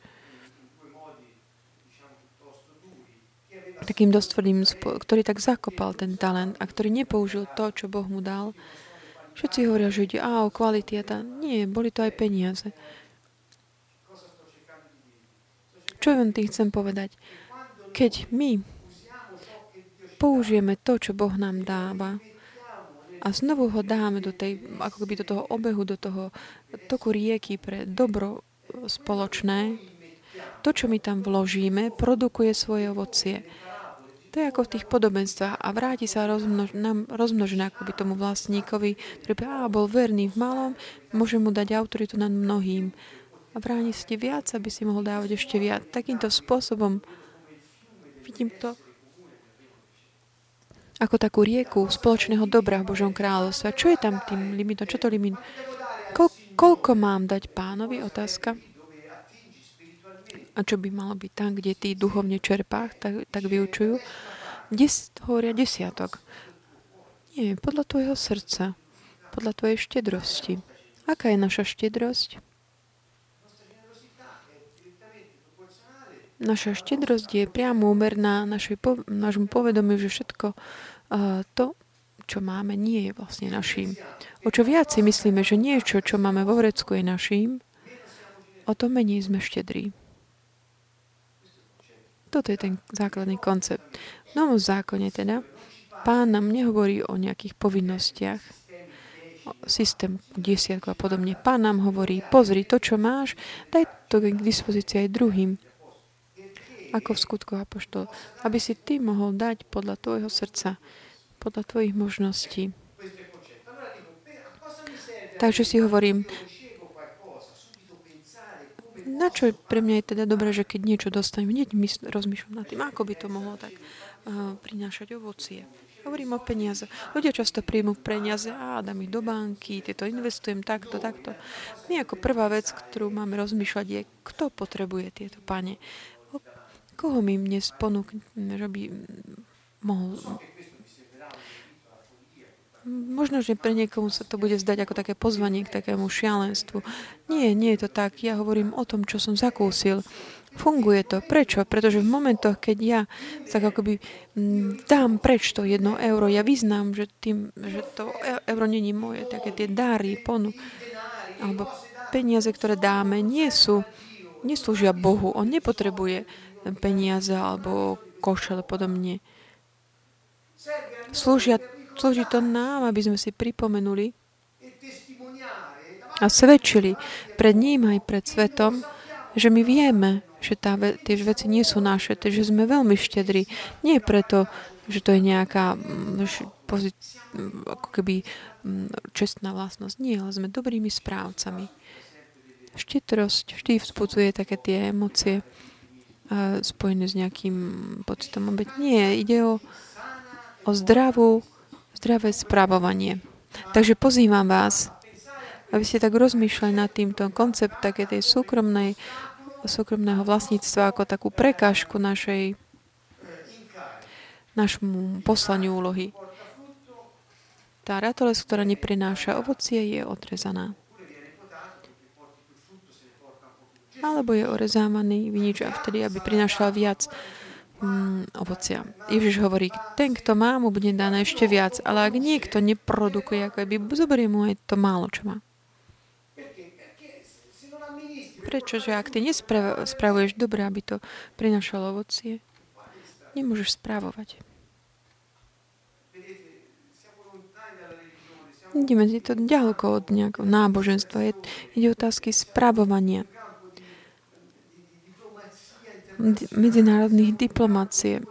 Takým dostvodným, ktorý tak zakopal ten talent a ktorý nepoužil to, čo Boh mu dal. Všetci hovoria, že ide o kvality a tá. Nie, boli to aj peniaze. Čo vám tým chcem povedať? Keď my použijeme to, čo Boh nám dáva a znovu ho dáme do tej, ako keby do toho obehu, do toho toku rieky pre dobro spoločné, to, čo my tam vložíme, produkuje svoje ovocie. To je ako v tých podobenstvách a vráti sa nám rozmnožené akoby tomu vlastníkovi, ktorý by á, bol verný v malom, môže mu dať autoritu nad mnohým. A vráni si viac, aby si mohol dávať ešte viac. Takýmto spôsobom vidím to ako takú rieku spoločného dobra v Božom kráľovstve. Čo je tam tým limitom? Čo to limit? Ko, koľko mám dať pánovi? Otázka. A čo by malo byť tam, kde tí duchovne čerpách, tak, tak vyučujú? Des, hovoria desiatok. Nie, podľa tvojho srdca, podľa tvojej štedrosti. Aká je naša štedrosť? Naša štedrosť je priamo úmerná našej, našmu povedomiu, že všetko to, čo máme, nie je vlastne naším. O čo viac si myslíme, že niečo, čo máme vo vrecku, je naším, o to menej sme štedrí. Toto je ten základný koncept. V novom zákone teda pán nám nehovorí o nejakých povinnostiach, o systém desiatku a podobne. Pán nám hovorí, pozri, to, čo máš, daj to k dispozícii aj druhým. Ako v skutku apoštol. Aby si ty mohol dať podľa tvojho srdca podľa tvojich možností. Takže si hovorím, na čo pre mňa je teda dobré, že keď niečo dostanem, hneď rozmýšľam nad tým, ako by to mohlo tak uh, prinášať ovocie. Hovorím o peniaze. Ľudia často príjmu peniaze a dám ich do banky, tieto investujem takto, takto. My ako prvá vec, ktorú máme rozmýšľať je, kto potrebuje tieto pane. Koho mi dnes ponúkne, že by mohol Možno, že pre niekomu sa to bude zdať ako také pozvanie k takému šialenstvu. Nie, nie je to tak. Ja hovorím o tom, čo som zakúsil. Funguje to. Prečo? Pretože v momentoch, keď ja tak akoby mm, dám preč to jedno euro, ja vyznám, že, tým, že to e, euro není moje, také tie dary, ponu, alebo peniaze, ktoré dáme, nie sú, neslúžia Bohu. On nepotrebuje peniaze alebo košele podobne. Slúžia Slúži to nám, aby sme si pripomenuli a svedčili pred ním aj pred svetom, že my vieme, že tá, tie veci nie sú naše, že sme veľmi štedri. Nie preto, že to je nejaká mm, pozit, ako keby mm, čestná vlastnosť. Nie, ale sme dobrými správcami. Štedrosť vždy vzbudzuje také tie emócie spojené s nejakým pocitom obeť. Nie, ide o, o zdravú zdravé správovanie. Takže pozývam vás, aby ste tak rozmýšľali nad týmto koncept také tej súkromnej, súkromného vlastníctva ako takú prekážku našej našmu poslaniu úlohy. Tá ratoles, ktorá neprináša ovocie, je odrezaná. Alebo je orezávaný vinič a vtedy, aby prinášal viac mm, ovocia. Ježiš hovorí, ten, kto má, mu bude dané ešte viac, ale ak niekto neprodukuje, ako by zoberie mu aj to málo, čo má. Prečo? Že ak ty nespravuješ dobre, aby to prinašalo ovocie, nemôžeš správovať. Ideme to ďaleko od nejakého náboženstva. Je, ide otázky správovania medzinárodných diplomácie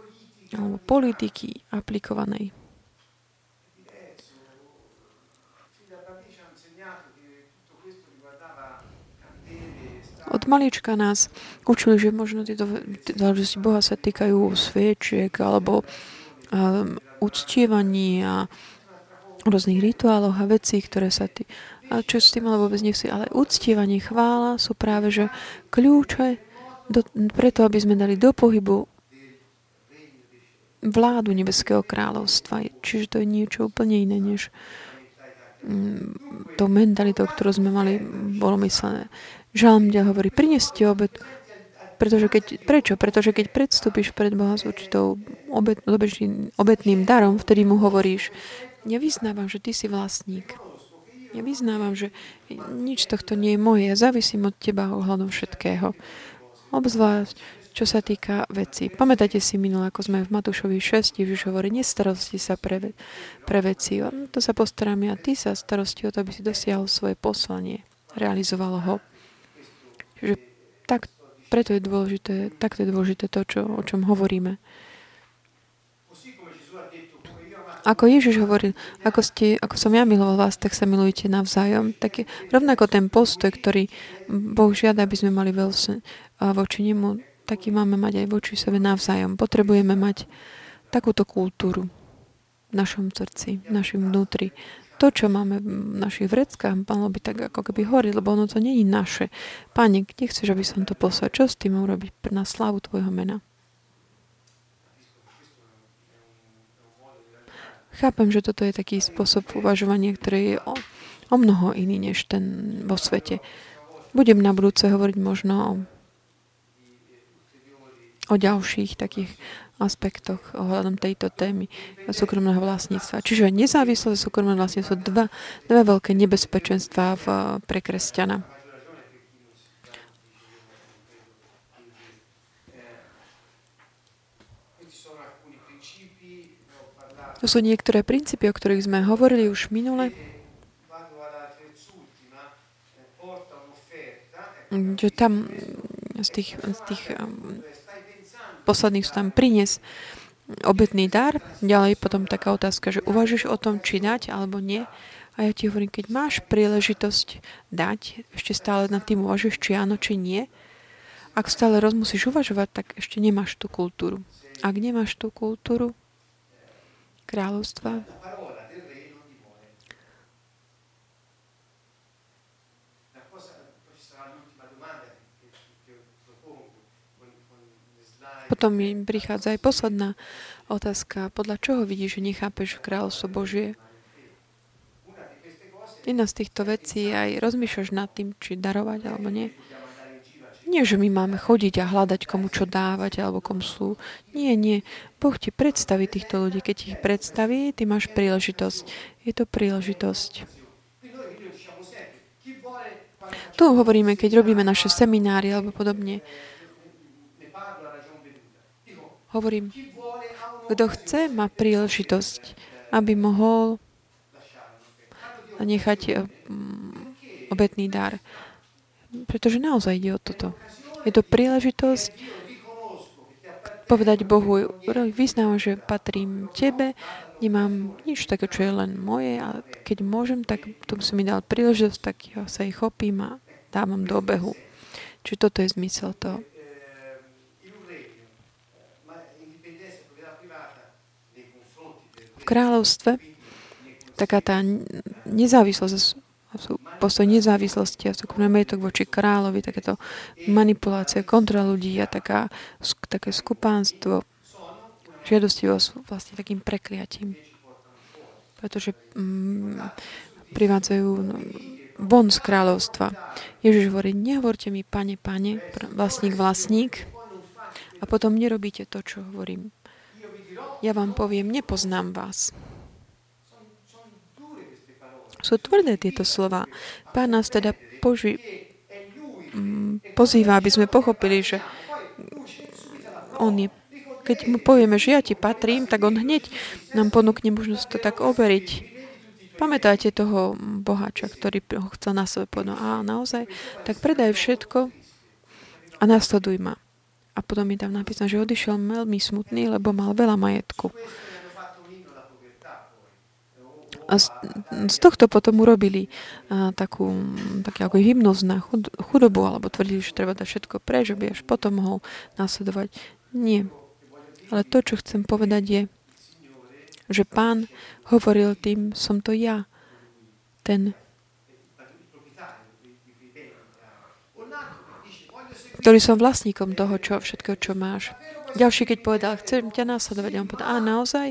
alebo politiky aplikovanej. Od malička nás učili, že možno tieto záležitosti Boha sa týkajú sviečiek alebo um, uctievaní a rôznych rituáloch a vecí, ktoré sa tý... A čo s tým ale vôbec nechci. Ale uctievanie, chvála sú práve, že kľúče do, preto, aby sme dali do pohybu vládu Nebeského kráľovstva. Čiže to je niečo úplne iné, než mm, to mentalitou, ktorú sme mali, bolo myslené. Žalm hovorí, prineste obed, pretože keď, prečo? Pretože keď predstúpiš pred Boha s určitou obet, obetným darom, vtedy mu hovoríš, ja vyznávam, že ty si vlastník. Ja vyznávam, že nič tohto nie je moje. Ja závisím od teba ohľadom všetkého. Obzvlášť čo sa týka veci. Pamätáte si minule, ako sme v Matúšovi 6, Ježiš hovorí, nestarosti sa pre, pre veci. To sa postarám a ty sa starosti o to, aby si dosiahol svoje poslanie. Realizovalo ho. Čiže tak, preto je dôležité, takto je dôležité to, čo, o čom hovoríme. Ako Ježiš hovoril, ako, ste, ako som ja miloval vás, tak sa milujte navzájom. Tak je rovnako ten postoj, ktorý Boh žiada, aby sme mali veľa voči nemu, taký máme mať aj voči sebe navzájom. Potrebujeme mať takúto kultúru v našom srdci, v našom vnútri. To, čo máme v našich vreckách, malo by tak ako keby horiť, lebo ono to je naše. Pane, kde chceš, aby som to poslal? Čo s tým urobiť na slávu Tvojho mena? Chápem, že toto je taký spôsob uvažovania, ktorý je o, o mnoho iný než ten vo svete. Budem na budúce hovoriť možno o, o ďalších takých aspektoch ohľadom tejto témy súkromného vlastníctva. Čiže nezávislosť a súkromné vlastníctvo dva, dva veľké nebezpečenstvá v, pre kresťana. To sú niektoré princípy, o ktorých sme hovorili už minule. Že tam z tých, z tých um, posledných sú tam prinies obetný dar. Ďalej potom taká otázka, že uvažuješ o tom, či dať alebo nie. A ja ti hovorím, keď máš príležitosť dať, ešte stále nad tým uvažuješ, či áno, či nie. Ak stále roz musíš uvažovať, tak ešte nemáš tú kultúru. Ak nemáš tú kultúru, kráľovstva. Potom mi prichádza aj posledná otázka. Podľa čoho vidíš, že nechápeš kráľovstvo Božie? Jedna z týchto vecí aj rozmýšľaš nad tým, či darovať alebo nie. Nie, že my máme chodiť a hľadať, komu čo dávať, alebo komu sú. Nie, nie. Boh ti predstaví týchto ľudí. Keď ich predstaví, ty máš príležitosť. Je to príležitosť. Tu hovoríme, keď robíme naše seminári alebo podobne. Hovorím, kto chce, má príležitosť, aby mohol nechať mm, obetný dar. Pretože naozaj ide o toto. Je to príležitosť povedať Bohu, vyznám, že patrím Tebe, nemám nič také, čo je len moje, ale keď môžem, tak to si mi dal príležitosť, tak ja sa ich chopím a dávam do obehu. Čiže toto je zmysel toho. V kráľovstve taká tá nezávislosť postoj nezávislosti a súkromný majetok voči kráľovi, takéto manipulácie, kontrola ľudí a taká, také skupánstvo, žiadostivosť vlastne takým prekliatím. Pretože mm, privádzajú no, von z kráľovstva. Ježiš hovorí, nehovorte mi, pane, pane, vlastník, vlastník, a potom nerobíte to, čo hovorím. Ja vám poviem, nepoznám vás. Sú tvrdé tieto slova. Pán nás teda poži- mm, pozýva, aby sme pochopili, že on je keď mu povieme, že ja ti patrím, tak on hneď nám ponúkne možnosť to tak overiť. Pamätáte toho boháča, ktorý ho chcel na sebe povedať, a naozaj, tak predaj všetko a nasleduj ma. A potom mi tam napísané, že odišiel veľmi smutný, lebo mal veľa majetku. A z, z tohto potom urobili a, takú, taký ako hymnoz na chud, chudobu, alebo tvrdili, že treba dať všetko pre, že by až potom mohol následovať. Nie. Ale to, čo chcem povedať je, že pán hovoril tým, som to ja, ten, ktorý som vlastníkom toho, čo, všetko, čo máš. Ďalší, keď povedal, chcem ťa následovať, on povedal, a naozaj?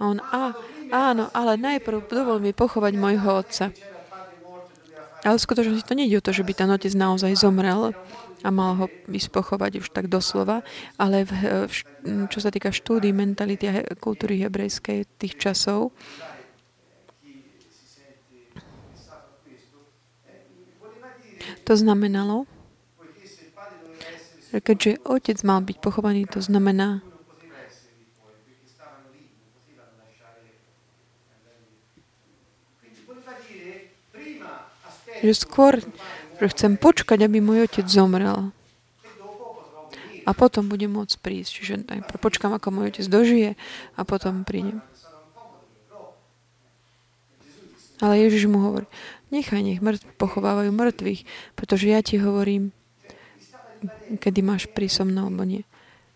A on, a, Áno, ale najprv dovol mi pochovať môjho otca. Ale v skutočnosti to nejde o to, že by ten otec naozaj zomrel a mal ho ísť pochovať už tak doslova, ale v, v, čo sa týka štúdy mentality a kultúry hebrejskej tých časov, to znamenalo, Keďže otec mal byť pochovaný, to znamená, že skôr že chcem počkať, aby môj otec zomrel. A potom budem môcť prísť. Čiže počkám, ako môj otec dožije a potom prídem. Ale Ježiš mu hovorí, nechaj, nech mŕtvi pochovávajú mŕtvych, pretože ja ti hovorím, kedy máš mnou, alebo nie.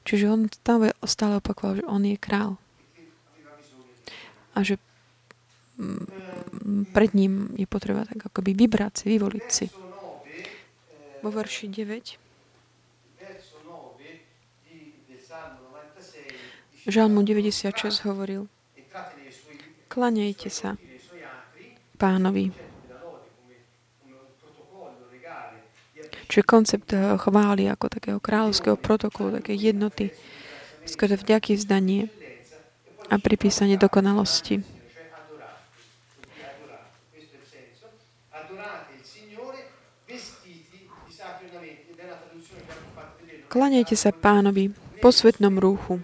Čiže on stále, stále opakoval, že on je král. A že pred ním je potreba tak akoby vybrať si, vyvoliť si. Vo verši 9. Žalmu 96 hovoril, klaňajte sa pánovi. Čiže koncept eh, chvály ako takého kráľovského protokolu, také jednoty, skôr vďaky vzdanie a pripísanie dokonalosti. Klanejte sa pánovi po svetnom rúchu.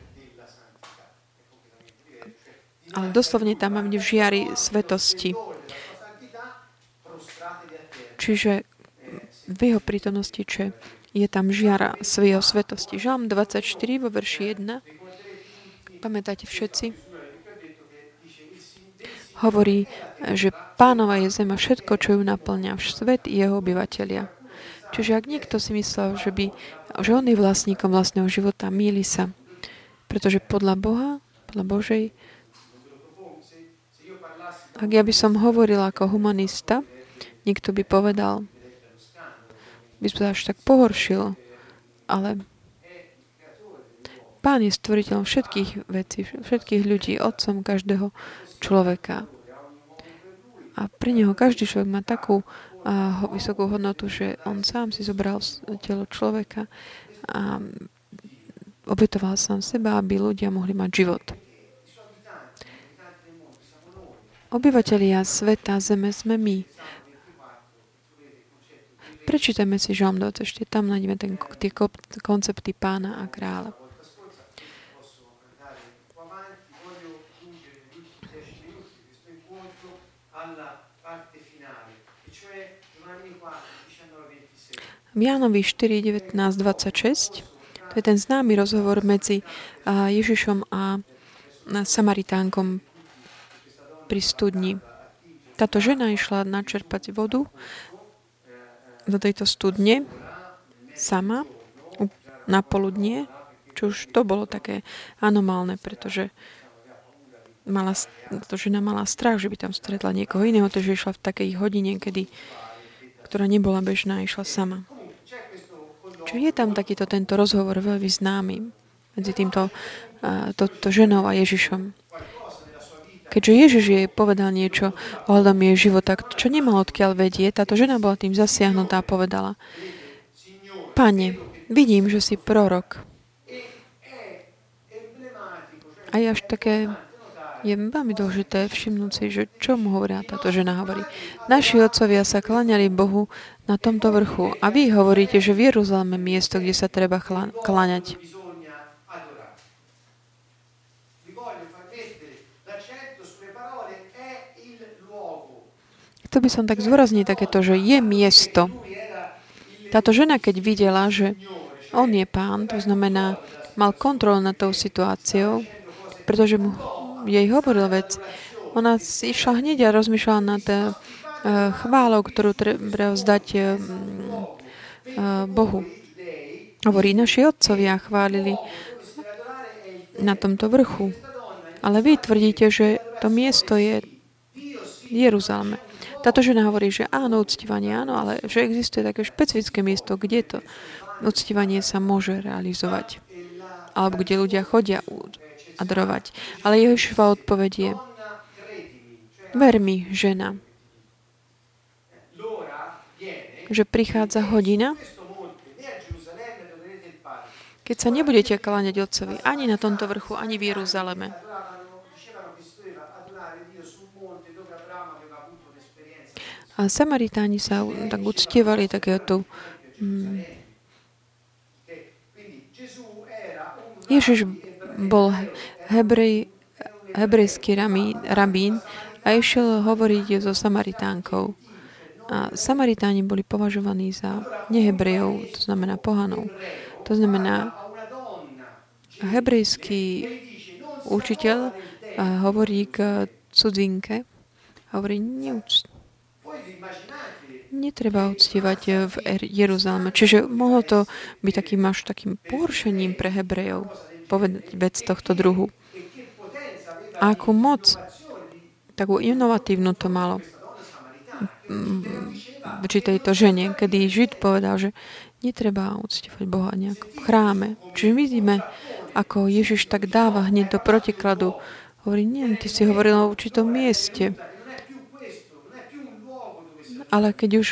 Ale doslovne tam mám v žiari svetosti. Čiže v jeho prítomnosti, že je tam žiara svojho svetosti. Žalm 24 vo verši 1. Pamätáte všetci? Hovorí, že pánova je zema všetko, čo ju naplňa, svet i jeho obyvateľia. Čiže ak niekto si myslel, že, by, že on je vlastníkom vlastného života, míli sa. Pretože podľa Boha, podľa Božej, ak ja by som hovoril ako humanista, niekto by povedal, by sa až tak pohoršil, ale Pán je stvoriteľom všetkých vecí, všetkých ľudí, otcom každého človeka. A pre neho každý človek má takú a vysokú hodnotu, že on sám si zobral telo človeka a obetoval sám seba, aby ľudia mohli mať život. Obyvatelia sveta, zeme sme my. Prečítame si Žalm 24, tam nájdeme ten, tie koncepty pána a kráľa. Jánovi 4, 19, 26, to je ten známy rozhovor medzi Ježišom a Samaritánkom pri studni. Táto žena išla načerpať vodu do tejto studne sama na poludnie, čo už to bolo také anomálne, pretože mala, to žena mala strach, že by tam stretla niekoho iného, takže išla v takej hodine, kedy, ktorá nebola bežná, išla sama. Čiže je tam takýto tento rozhovor veľmi známy medzi týmto to, to ženou a Ježišom. Keďže Ježiš jej povedal niečo ohľadom jej života, čo nemal odkiaľ vedieť, táto žena bola tým zasiahnutá a povedala, Pane, vidím, že si prorok. A je až také je veľmi dôležité všimnúť si, že čo mu hovoria táto žena hovorí. Naši otcovia sa klaňali Bohu na tomto vrchu a vy hovoríte, že v Jeruzaleme miesto, kde sa treba klaňať. Chcel by som tak zvorazniť takéto, že je miesto. Táto žena, keď videla, že on je pán, to znamená, mal kontrol nad tou situáciou, pretože mu jej hovoril vec. Ona išla hneď a rozmýšľala nad uh, chválou, ktorú treba vzdať uh, Bohu. Hovorí, naši otcovia chválili na tomto vrchu. Ale vy tvrdíte, že to miesto je Jeruzaleme. Táto žena hovorí, že áno, uctívanie áno, ale že existuje také špecifické miesto, kde to uctívanie sa môže realizovať. Alebo kde ľudia chodia adorovať. Ale Ježišova odpoveď je, ver mi, žena, že prichádza hodina, keď sa nebudete kláňať Otcovi ani na tomto vrchu, ani v Jeruzaleme. A Samaritáni sa tak uctievali takéto mm, Ježiš bol hebrej, hebrejský rabín a išiel hovoriť so Samaritánkou. A Samaritáni boli považovaní za nehebrejov, to znamená pohanov. To znamená, hebrejský učiteľ hovorí k cudzinke, hovorí, neúcť, netreba uctievať v er- Jeruzaleme. Čiže mohlo to byť takým až takým poršením pre Hebrejov povedať vec tohto druhu. A akú moc, takú inovatívnu to malo či tejto žene, kedy Žid povedal, že netreba uctievať Boha nejak v chráme. Čiže vidíme, ako Ježiš tak dáva hneď do protikladu. Hovorí, nie, ty si hovoril o určitom mieste. Ale keď už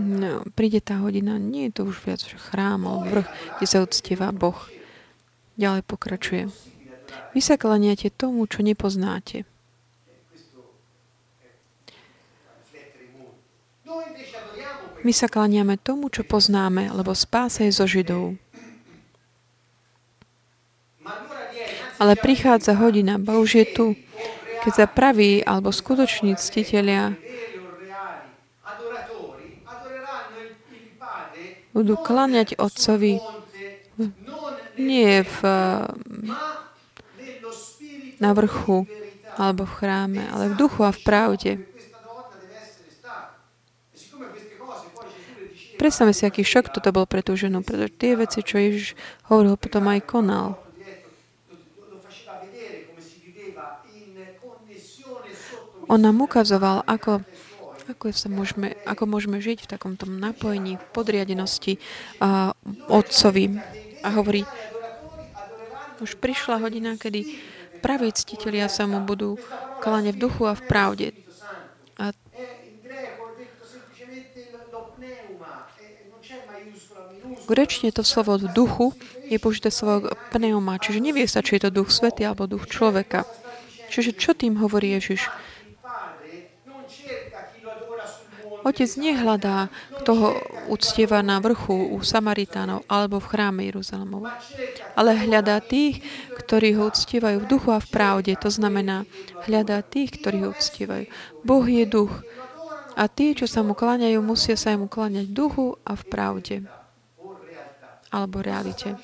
no, príde tá hodina, nie je to už viac chrám vrch, kde sa uctieva Boh. Ďalej pokračuje. Vy sa klaniate tomu, čo nepoznáte. My sa klaniame tomu, čo poznáme, lebo spása je zo Židov. Ale prichádza hodina, ba už je tu, keď sa praví alebo skutoční ctitelia budú kláňať Otcovi nie v, na vrchu alebo v chráme, ale v duchu a v pravde. Predstavme si, aký šok toto bol pre tú ženu, pretože tie veci, čo Ježiš hovoril, potom aj konal. On nám ukazoval, ako, ako, sa môžeme, ako môžeme žiť v takomto napojení, podriadenosti a otcovi. A hovorí, už prišla hodina, kedy praví ctitelia sa mu budú kláňať v duchu a v pravde. A grečne to slovo v duchu je použité slovo pneuma, čiže nevie sa, či je to duch svety alebo duch človeka. Čiže čo tým hovorí Ježiš? Otec nehľadá, kto ho uctieva na vrchu u Samaritánov alebo v chráme Jeruzalemov, ale hľadá tých, ktorí ho uctievajú v duchu a v pravde. To znamená, hľadá tých, ktorí ho uctievajú. Boh je duch a tí, čo sa mu kláňajú, musia sa mu kláňať v duchu a v pravde alebo realite.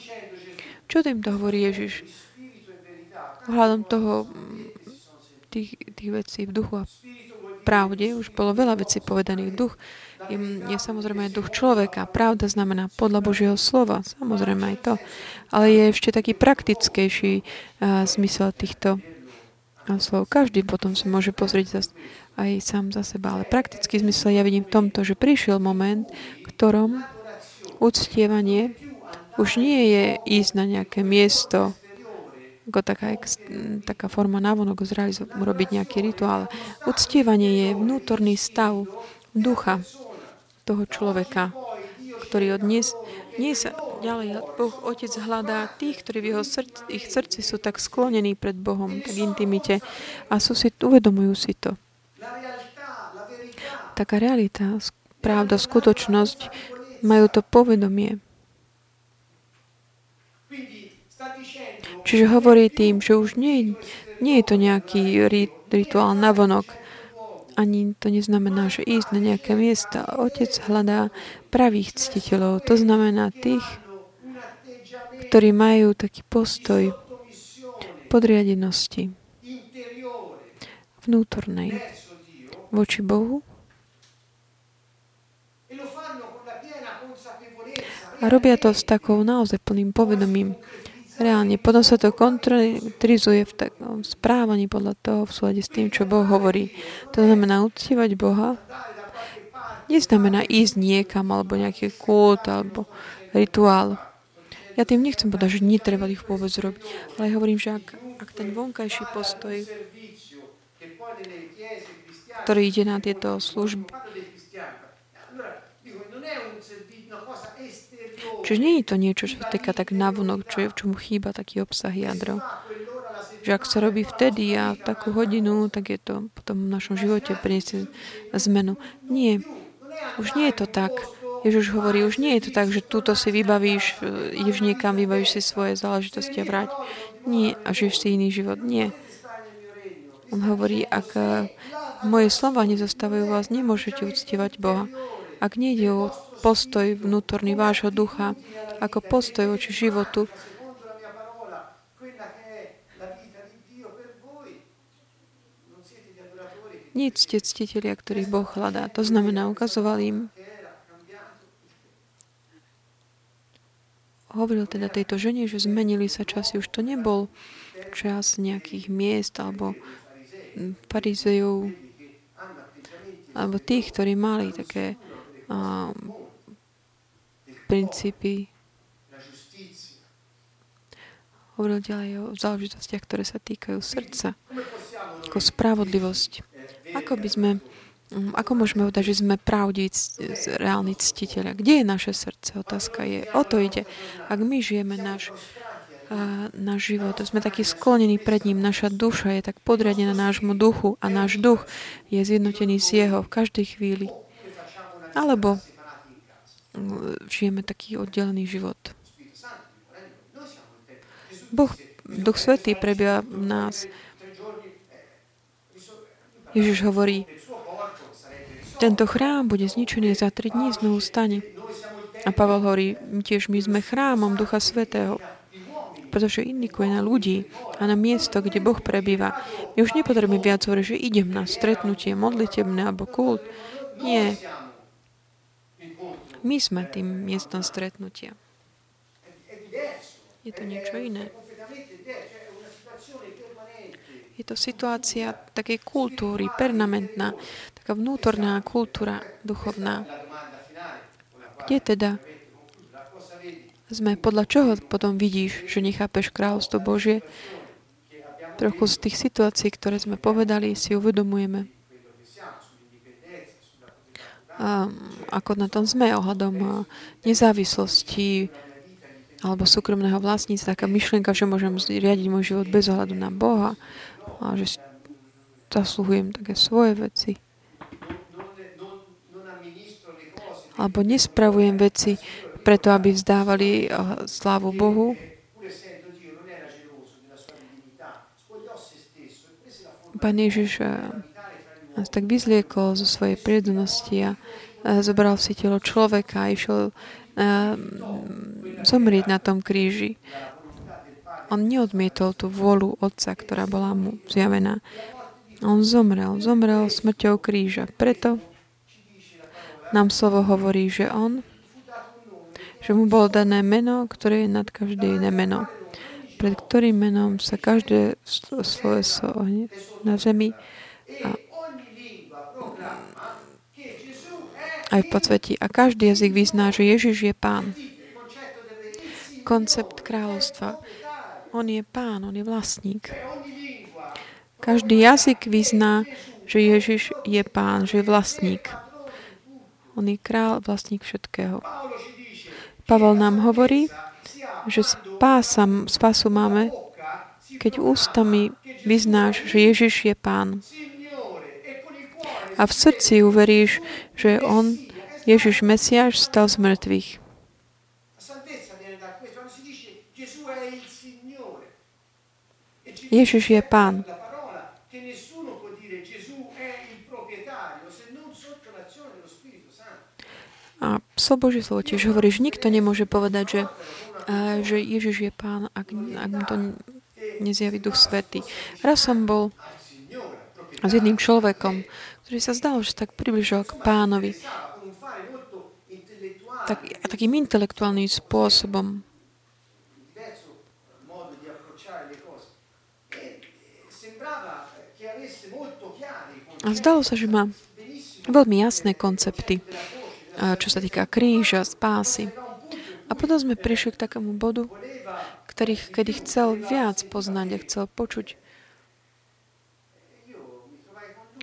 Čo tým to hovorí Ježiš? Ohľadom toho, tých, tých vecí v duchu a pravde, už bolo veľa vecí povedaných. Duch je, samozrejme aj duch človeka. Pravda znamená podľa Božieho slova, samozrejme aj to. Ale je ešte taký praktickejší uh, zmysel týchto uh, slov. Každý potom si môže pozrieť zas, aj sám za seba. Ale praktický zmysel ja vidím v tomto, že prišiel moment, v ktorom uctievanie už nie je ísť na nejaké miesto, ako taká, taká forma návonok urobiť nejaký rituál. Uctievanie je vnútorný stav ducha toho človeka, ktorý odnes, nie sa ďalej, Boh Otec hľadá tých, ktorí v jeho srdci, ich srdci sú tak sklonení pred Bohom, tak intimite a sú si, uvedomujú si to. Taká realita, pravda, skutočnosť, majú to povedomie. Čiže hovorí tým, že už nie, nie je to nejaký rituál navonok. Ani to neznamená, že ísť na nejaké miesta. Otec hľadá pravých ctiteľov. To znamená tých, ktorí majú taký postoj podriadenosti vnútornej voči Bohu a robia to s takou naozaj plným povedomím reálne. Potom sa to kontrizuje v takom správaní podľa toho v súlade s tým, čo Boh hovorí. To znamená uctívať Boha. Neznamená ísť niekam, alebo nejaký kult, alebo rituál. Ja tým nechcem povedať, že netreba ich vôbec robiť, ale hovorím, že ak, ak ten vonkajší postoj, ktorý ide na tieto služby, Čiže nie je to niečo, čo sa tak navonok, čo je, v čomu chýba taký obsah jadro. Že ak sa robí vtedy a takú hodinu, tak je to potom v našom živote priniesie zmenu. Nie. Už nie je to tak. Ježiš hovorí, už nie je to tak, že túto si vybavíš, ideš niekam, vybavíš si svoje záležitosti a vrať. Nie, a žiješ si iný život. Nie. On hovorí, ak moje slova nezostávajú vás, nemôžete uctievať Boha. Ak nejde o postoj vnútorný vášho ducha, ako postoj voči životu, nie ste ctiteľia, ktorých Boh hľadá. To znamená, ukazoval im, hovoril teda tejto žene, že zmenili sa časy. Už to nebol čas nejakých miest alebo farizejov alebo tých, ktorí mali také um, princípy. Hovoril ďalej o záležitostiach, ktoré sa týkajú srdca, ako spravodlivosť. Ako by sme, um, ako môžeme povedať, že sme pravdí, reálni ctiteľa? Kde je naše srdce? Otázka je, o to ide. Ak my žijeme náš a náš život. Sme takí sklonení pred ním. Naša duša je tak podriadená nášmu duchu a náš duch je zjednotený s jeho v každej chvíli. Alebo žijeme taký oddelený život. Boh, Duch Svetý prebýva v nás. Ježiš hovorí, tento chrám bude zničený za tri dní, znovu stane. A Pavel hovorí, tiež my sme chrámom Ducha Svetého pretože indikuje na ľudí a na miesto, kde Boh prebýva. My už nepotrebujeme viac hovoriť, že idem na stretnutie modlitebné alebo kult. Nie. My sme tým miestom stretnutia. Je to niečo iné. Je to situácia takej kultúry, permanentná, taká vnútorná kultúra duchovná. Kde teda sme, podľa čoho potom vidíš, že nechápeš kráľovstvo Božie? Trochu z tých situácií, ktoré sme povedali, si uvedomujeme. A ako na tom sme ohľadom nezávislosti alebo súkromného vlastníctva, taká myšlienka, že môžem riadiť môj život bez ohľadu na Boha a že zasluhujem také svoje veci. Alebo nespravujem veci preto, aby vzdávali eh, slávu Bohu. Pán Ježiš nás tak vyzliekol zo svojej prírodnosti a zobral si telo človeka a išiel zomrieť na tom kríži. On neodmietol tú vôľu Otca, ktorá bola mu zjavená. On zomrel, zomrel smrťou kríža. Preto nám slovo hovorí, že on že mu bolo dané meno, ktoré je nad každé iné meno. Pred ktorým menom sa každé sloveso na zemi a aj v podsveti. A každý jazyk vyzná, že Ježiš je pán. Koncept kráľovstva. On je pán, on je vlastník. Každý jazyk vyzná, že Ježiš je pán, že je vlastník. On je král, vlastník všetkého. Pavel nám hovorí, že spása, spásu máme, keď ústami vyznáš, že Ježiš je Pán. A v srdci uveríš, že On, Ježiš Mesiáš, stal z mŕtvych. Ježiš je Pán. A Božie slovo tiež že nikto nemôže povedať, že, že Ježiš je pán, ak, ak mu to nezjaví Duch Svetý. Raz som bol s jedným človekom, ktorý sa zdal, že tak približoval k pánovi. Tak, takým intelektuálnym spôsobom. A zdalo sa, že má veľmi jasné koncepty čo sa týka kríža, spásy. A potom sme prišli k takému bodu, ktorý, kedy chcel viac poznať a chcel počuť.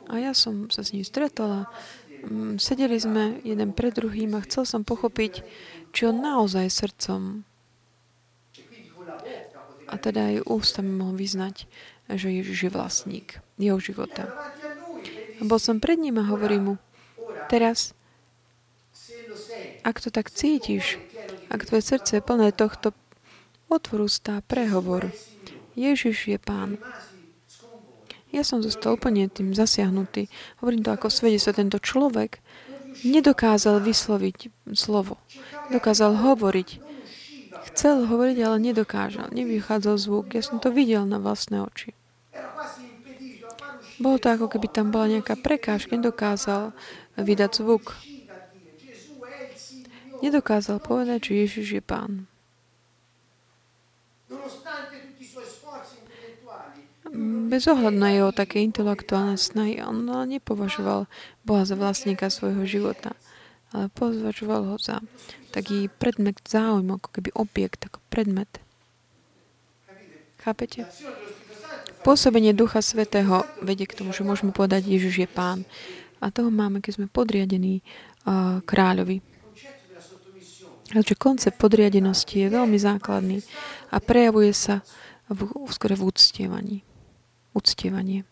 A ja som sa s ním stretol a mm, sedeli sme jeden pred druhým a chcel som pochopiť, či on naozaj srdcom a teda aj ústami mohol vyznať, že Ježiš je vlastník jeho života. A bol som pred ním a hovorím mu, teraz ak to tak cítiš, ak tvoje srdce je plné tohto otvoru stá prehovor. Ježiš je Pán. Ja som zostal úplne tým zasiahnutý. Hovorím to ako sa tento človek nedokázal vysloviť slovo. Dokázal hovoriť. Chcel hovoriť, ale nedokážal. Nevychádzal zvuk. Ja som to videl na vlastné oči. Bolo to ako keby tam bola nejaká prekážka. Nedokázal vydať zvuk. Nedokázal povedať, že Ježiš je Pán. Bez ohľadu na jeho také intelektuálne snahy, on nepovažoval Boha za vlastníka svojho života, ale považoval ho za taký predmet záujmu, ako keby objekt, ako predmet. Chápete? Pôsobenie Ducha Svetého vedie k tomu, že môžeme povedať, Ježiš je Pán. A toho máme, keď sme podriadení uh, kráľovi. Takže koncept podriadenosti je veľmi základný a prejavuje sa v, skôr v úctievaní uctievanie.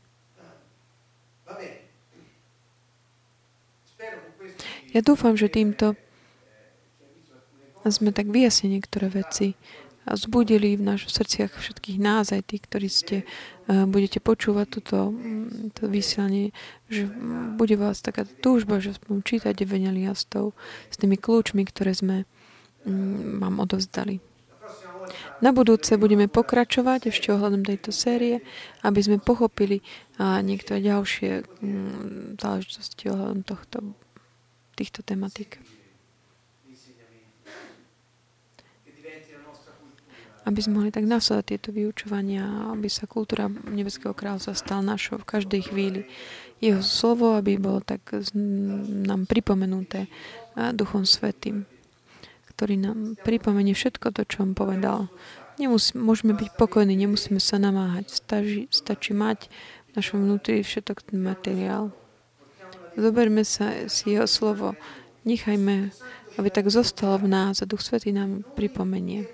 Ja dúfam, že týmto sme tak vyjasnili niektoré veci a zbudili v našich srdciach všetkých nás, aj tí, ktorí ste, uh, budete počúvať toto mm, to vysielanie, že bude vás taká túžba, že spom čítať evangeliastov s tými kľúčmi, ktoré sme um, vám odovzdali. Na budúce budeme pokračovať ešte ohľadom tejto série, aby sme pochopili niektoré ďalšie mm, záležitosti ohľadom tohto, týchto tematík. Aby sme mohli tak nasledať tieto vyučovania, aby sa kultúra Nebeského kráľovstva stala našou v každej chvíli. Jeho slovo, aby bolo tak nám pripomenuté Duchom Svetým ktorý nám pripomenie všetko to, čo on povedal. Nemus- môžeme byť pokojní, nemusíme sa namáhať. Stačí, stačí mať v našom vnútri všetok ten materiál. Zoberme sa si jeho slovo. Nechajme, aby tak zostalo v nás a Duch Svetý nám pripomenie.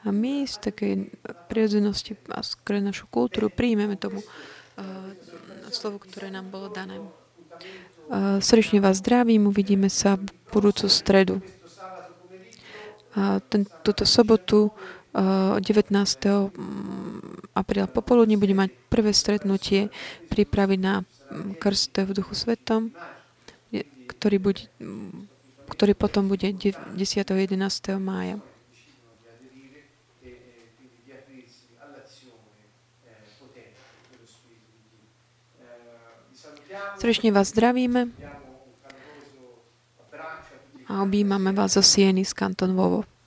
A my z takej prirodzenosti a skôr našu kultúru príjmeme tomu uh, slovu, ktoré nám bolo dané. Uh, srdečne vás zdravím, uvidíme sa v budúcu stredu ten, túto sobotu 19. Mm, apríla popoludne bude mať prvé stretnutie prípravy na mm, krst v Duchu Svetom, ktorý, bude, mm, ktorý potom bude 10. 11. mája. Srdečne vás zdravíme a objímame vás zo Sieny z Kanton Vovo.